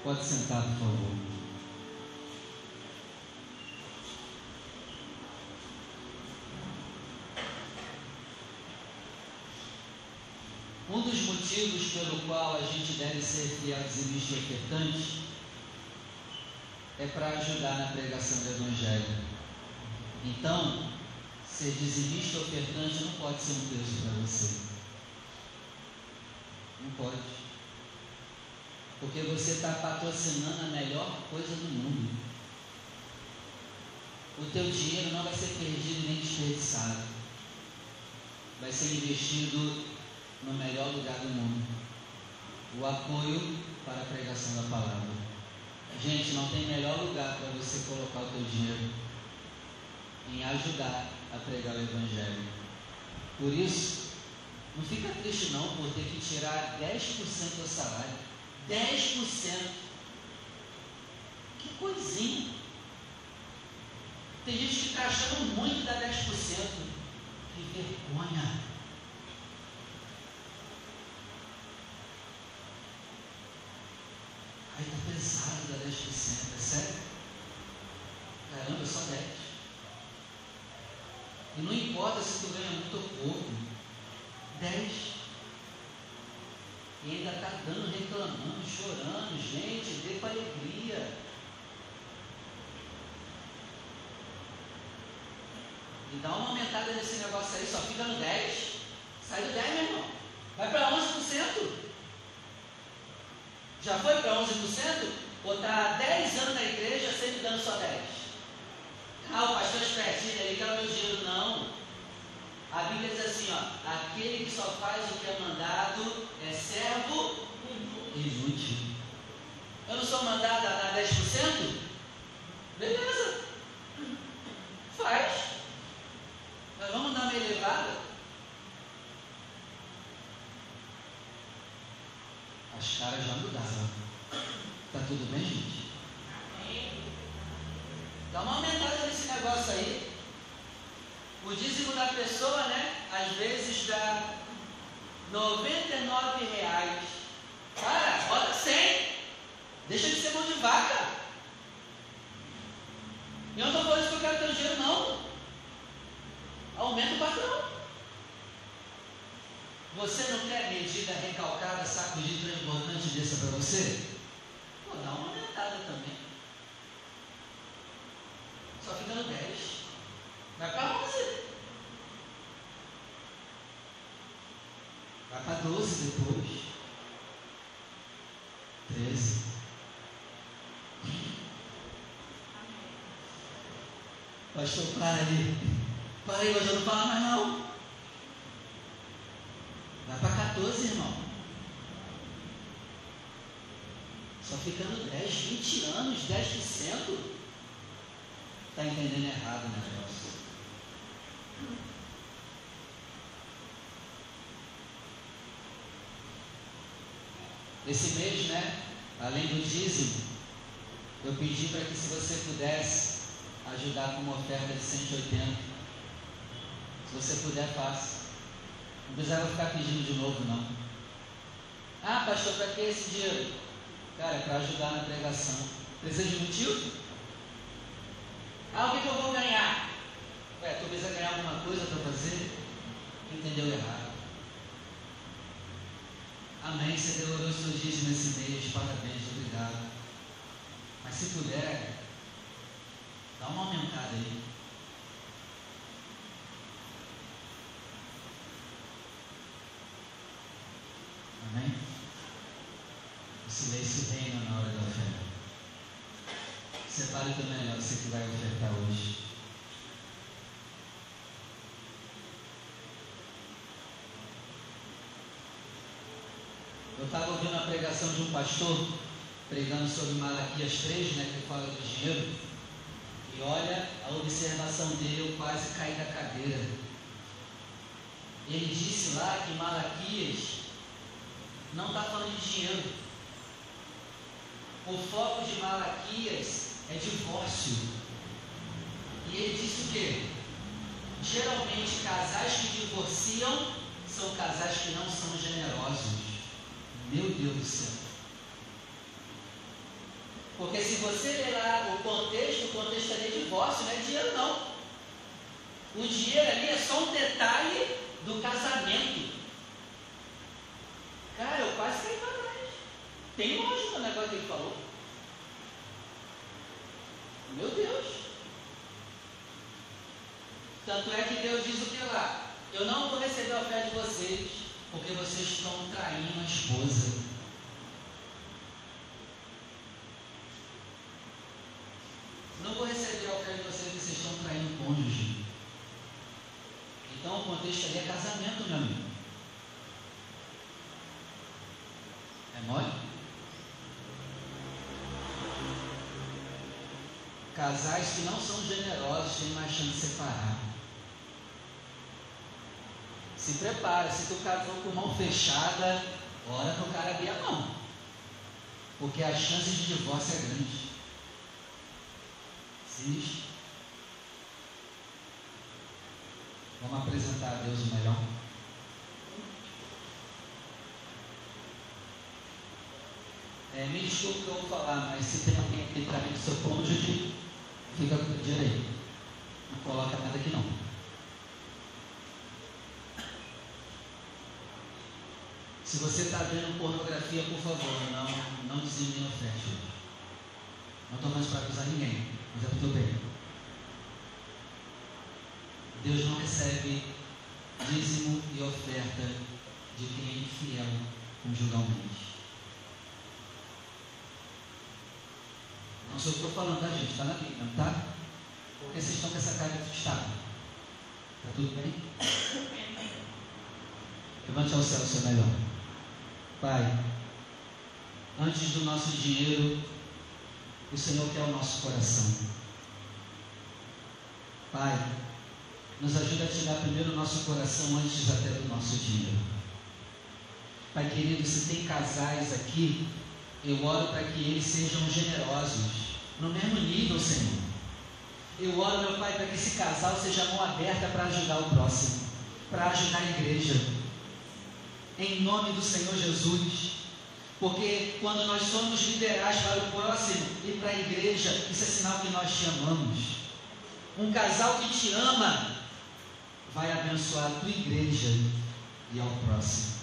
Pode sentar, por favor. Um dos motivos pelo qual a gente deve ser fiel, dizimista ofertante é para ajudar na pregação do Evangelho. Então, ser dizimista ofertante não pode ser um peso para você. Não pode. Porque você está patrocinando a melhor coisa do mundo. O teu dinheiro não vai ser perdido nem desperdiçado. Vai ser investido no melhor lugar do mundo. O apoio para a pregação da palavra. Gente, não tem melhor lugar para você colocar o teu dinheiro em ajudar a pregar o Evangelho. Por isso, não fica triste não por ter que tirar 10% do salário. 10%. Que coisinha. Tem gente que está achando muito da 10%. Que vergonha! Aí tá pesado da 10%, é sério? Caramba, só 10. E não importa se tu ganha muito ou pouco. 10. E ainda está dando, reclamando, chorando. Gente, dê para alegria. E dá uma aumentada nesse negócio aí, só fica no 10. Sai do 10, meu irmão. Vai para 11%. Já foi para 11%? Ou está 10 anos na igreja sempre dando só 10? Ah, o pastor é espertinho, ele quer o meu dinheiro. Não. A Bíblia diz assim, ó, aquele que só faz o que é mandado é servo inútil. Eu não sou mandado a dar 10%? Beleza. Faz. Nós vamos dar uma elevada. As caras já mudaram. Tudo bem, gente? Dá uma aumentada nesse negócio aí. O dízimo da pessoa, né? Às vezes dá 99 reais. Cara, bota 100. Deixa de ser mão de vaca. Eu não estou falando que eu quero ter dinheiro, não. Aumenta o padrão. Você não quer medida recalcada, saco de transbordante dessa para você? Pô, dá uma aumentada também. Só fica no 10. Vai para 11. Vai para 12 depois. 13. Pastor, para ali. Parei, hoje eu não falo mais não. Vai para 14, irmão. Só ficando 10, 20 anos, 10%. Está entendendo errado o negócio. Esse mês, né? Além do dízimo, eu pedi para que se você pudesse ajudar com uma oferta de 180 se você puder, faça. Não precisava ficar pedindo de novo, não. Ah, pastor, para que esse dinheiro? Cara, é para ajudar na pregação. Precisa de motivo? Ah, o que, que eu vou ganhar? Ué, tu precisa ganhar alguma coisa para fazer? Entendeu errado. Amém. Você demorou os seus dias nesse mês. Parabéns, obrigado. Mas se puder, dá uma aumentada aí. Amém? O silêncio reina na hora da oferta. Separe o teu você que vai ofertar hoje. Eu estava ouvindo a pregação de um pastor pregando sobre Malaquias 3, né, que fala do dinheiro. E olha a observação dele, eu quase caí da cadeira. Ele disse lá que Malaquias não está falando de dinheiro. O foco de Malaquias é divórcio. E ele disse o quê? Geralmente casais que divorciam são casais que não são generosos. Meu Deus do céu. Porque se você ler lá o contexto, o contexto ali é divórcio, não é dinheiro não. O dinheiro ali é só um detalhe do casamento. Cara, eu quase caí para trás. Tem lógica no negócio que ele falou. Meu Deus. Tanto é que Deus diz o que lá? Eu não vou receber a oferta de vocês, porque vocês estão traindo a esposa. Não vou receber a oferta de vocês, porque vocês estão traindo o cônjuge. Então o contexto ali é casamento, meu amigo. mole? Casais que não são generosos têm mais chance de separar. Se prepara, se tu casou com mão fechada, ora para o cara abrir a mão. Porque a chance de divórcio é grande. Existe. Vamos apresentar a Deus o melhor. É, me desculpe que eu vou falar, mas se tem alguém aqui também do seu cônjuge, fica com o direito. Não coloca nada aqui não. Se você está vendo pornografia, por favor, não, não dizime nem oferte. Não estou mais para acusar ninguém, mas é para o teu bem. Deus não recebe dízimo e oferta de quem é infiel conjugalmente. Não sou eu que estou falando, tá, gente? Está na Bíblia, não tá? Porque vocês estão com essa cara de estado. Está tudo bem? Levante ao céu o seu melhor. Pai, antes do nosso dinheiro, o Senhor quer o nosso coração. Pai, nos ajuda a tirar primeiro o nosso coração antes até do nosso dinheiro. Pai querido, se tem casais aqui eu oro para que eles sejam generosos, no mesmo nível, Senhor. Eu oro, meu Pai, para que esse casal seja mão aberta para ajudar o próximo, para ajudar a igreja. Em nome do Senhor Jesus. Porque quando nós somos liberais para o próximo e para a igreja, isso é sinal que nós te amamos. Um casal que te ama vai abençoar a tua igreja e ao próximo.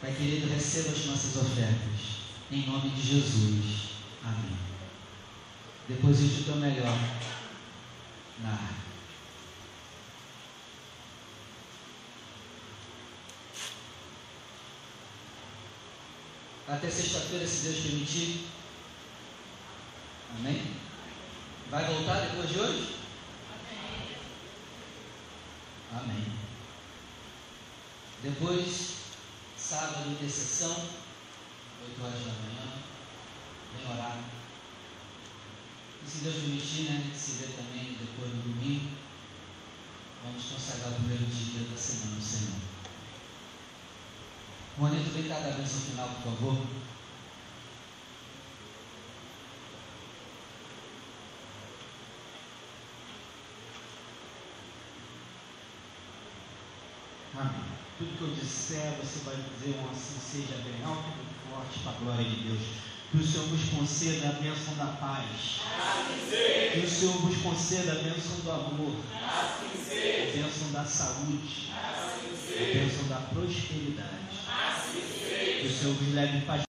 Pai querido, receba as nossas ofertas. Em nome de Jesus. Amém. Deposite o teu melhor na. Até sexta-feira, se Deus permitir. Amém? Vai voltar depois de hoje? Amém. Depois, sábado, intercessão. 8 horas da manhã, vem orar. E se Deus permitir, né, se vê também depois do domingo. Vamos consagrar o primeiro dia da semana do Senhor. Juanito, vem cá dar a bênção final, por favor. Amém. Tudo que eu disser, você vai dizer um assim seja bem alto forte para a glória de Deus. Que o Senhor nos conceda a bênção da paz. Que o Senhor nos conceda a bênção do amor. A bênção da saúde. A bênção da prosperidade. Que o Senhor nos leve paz.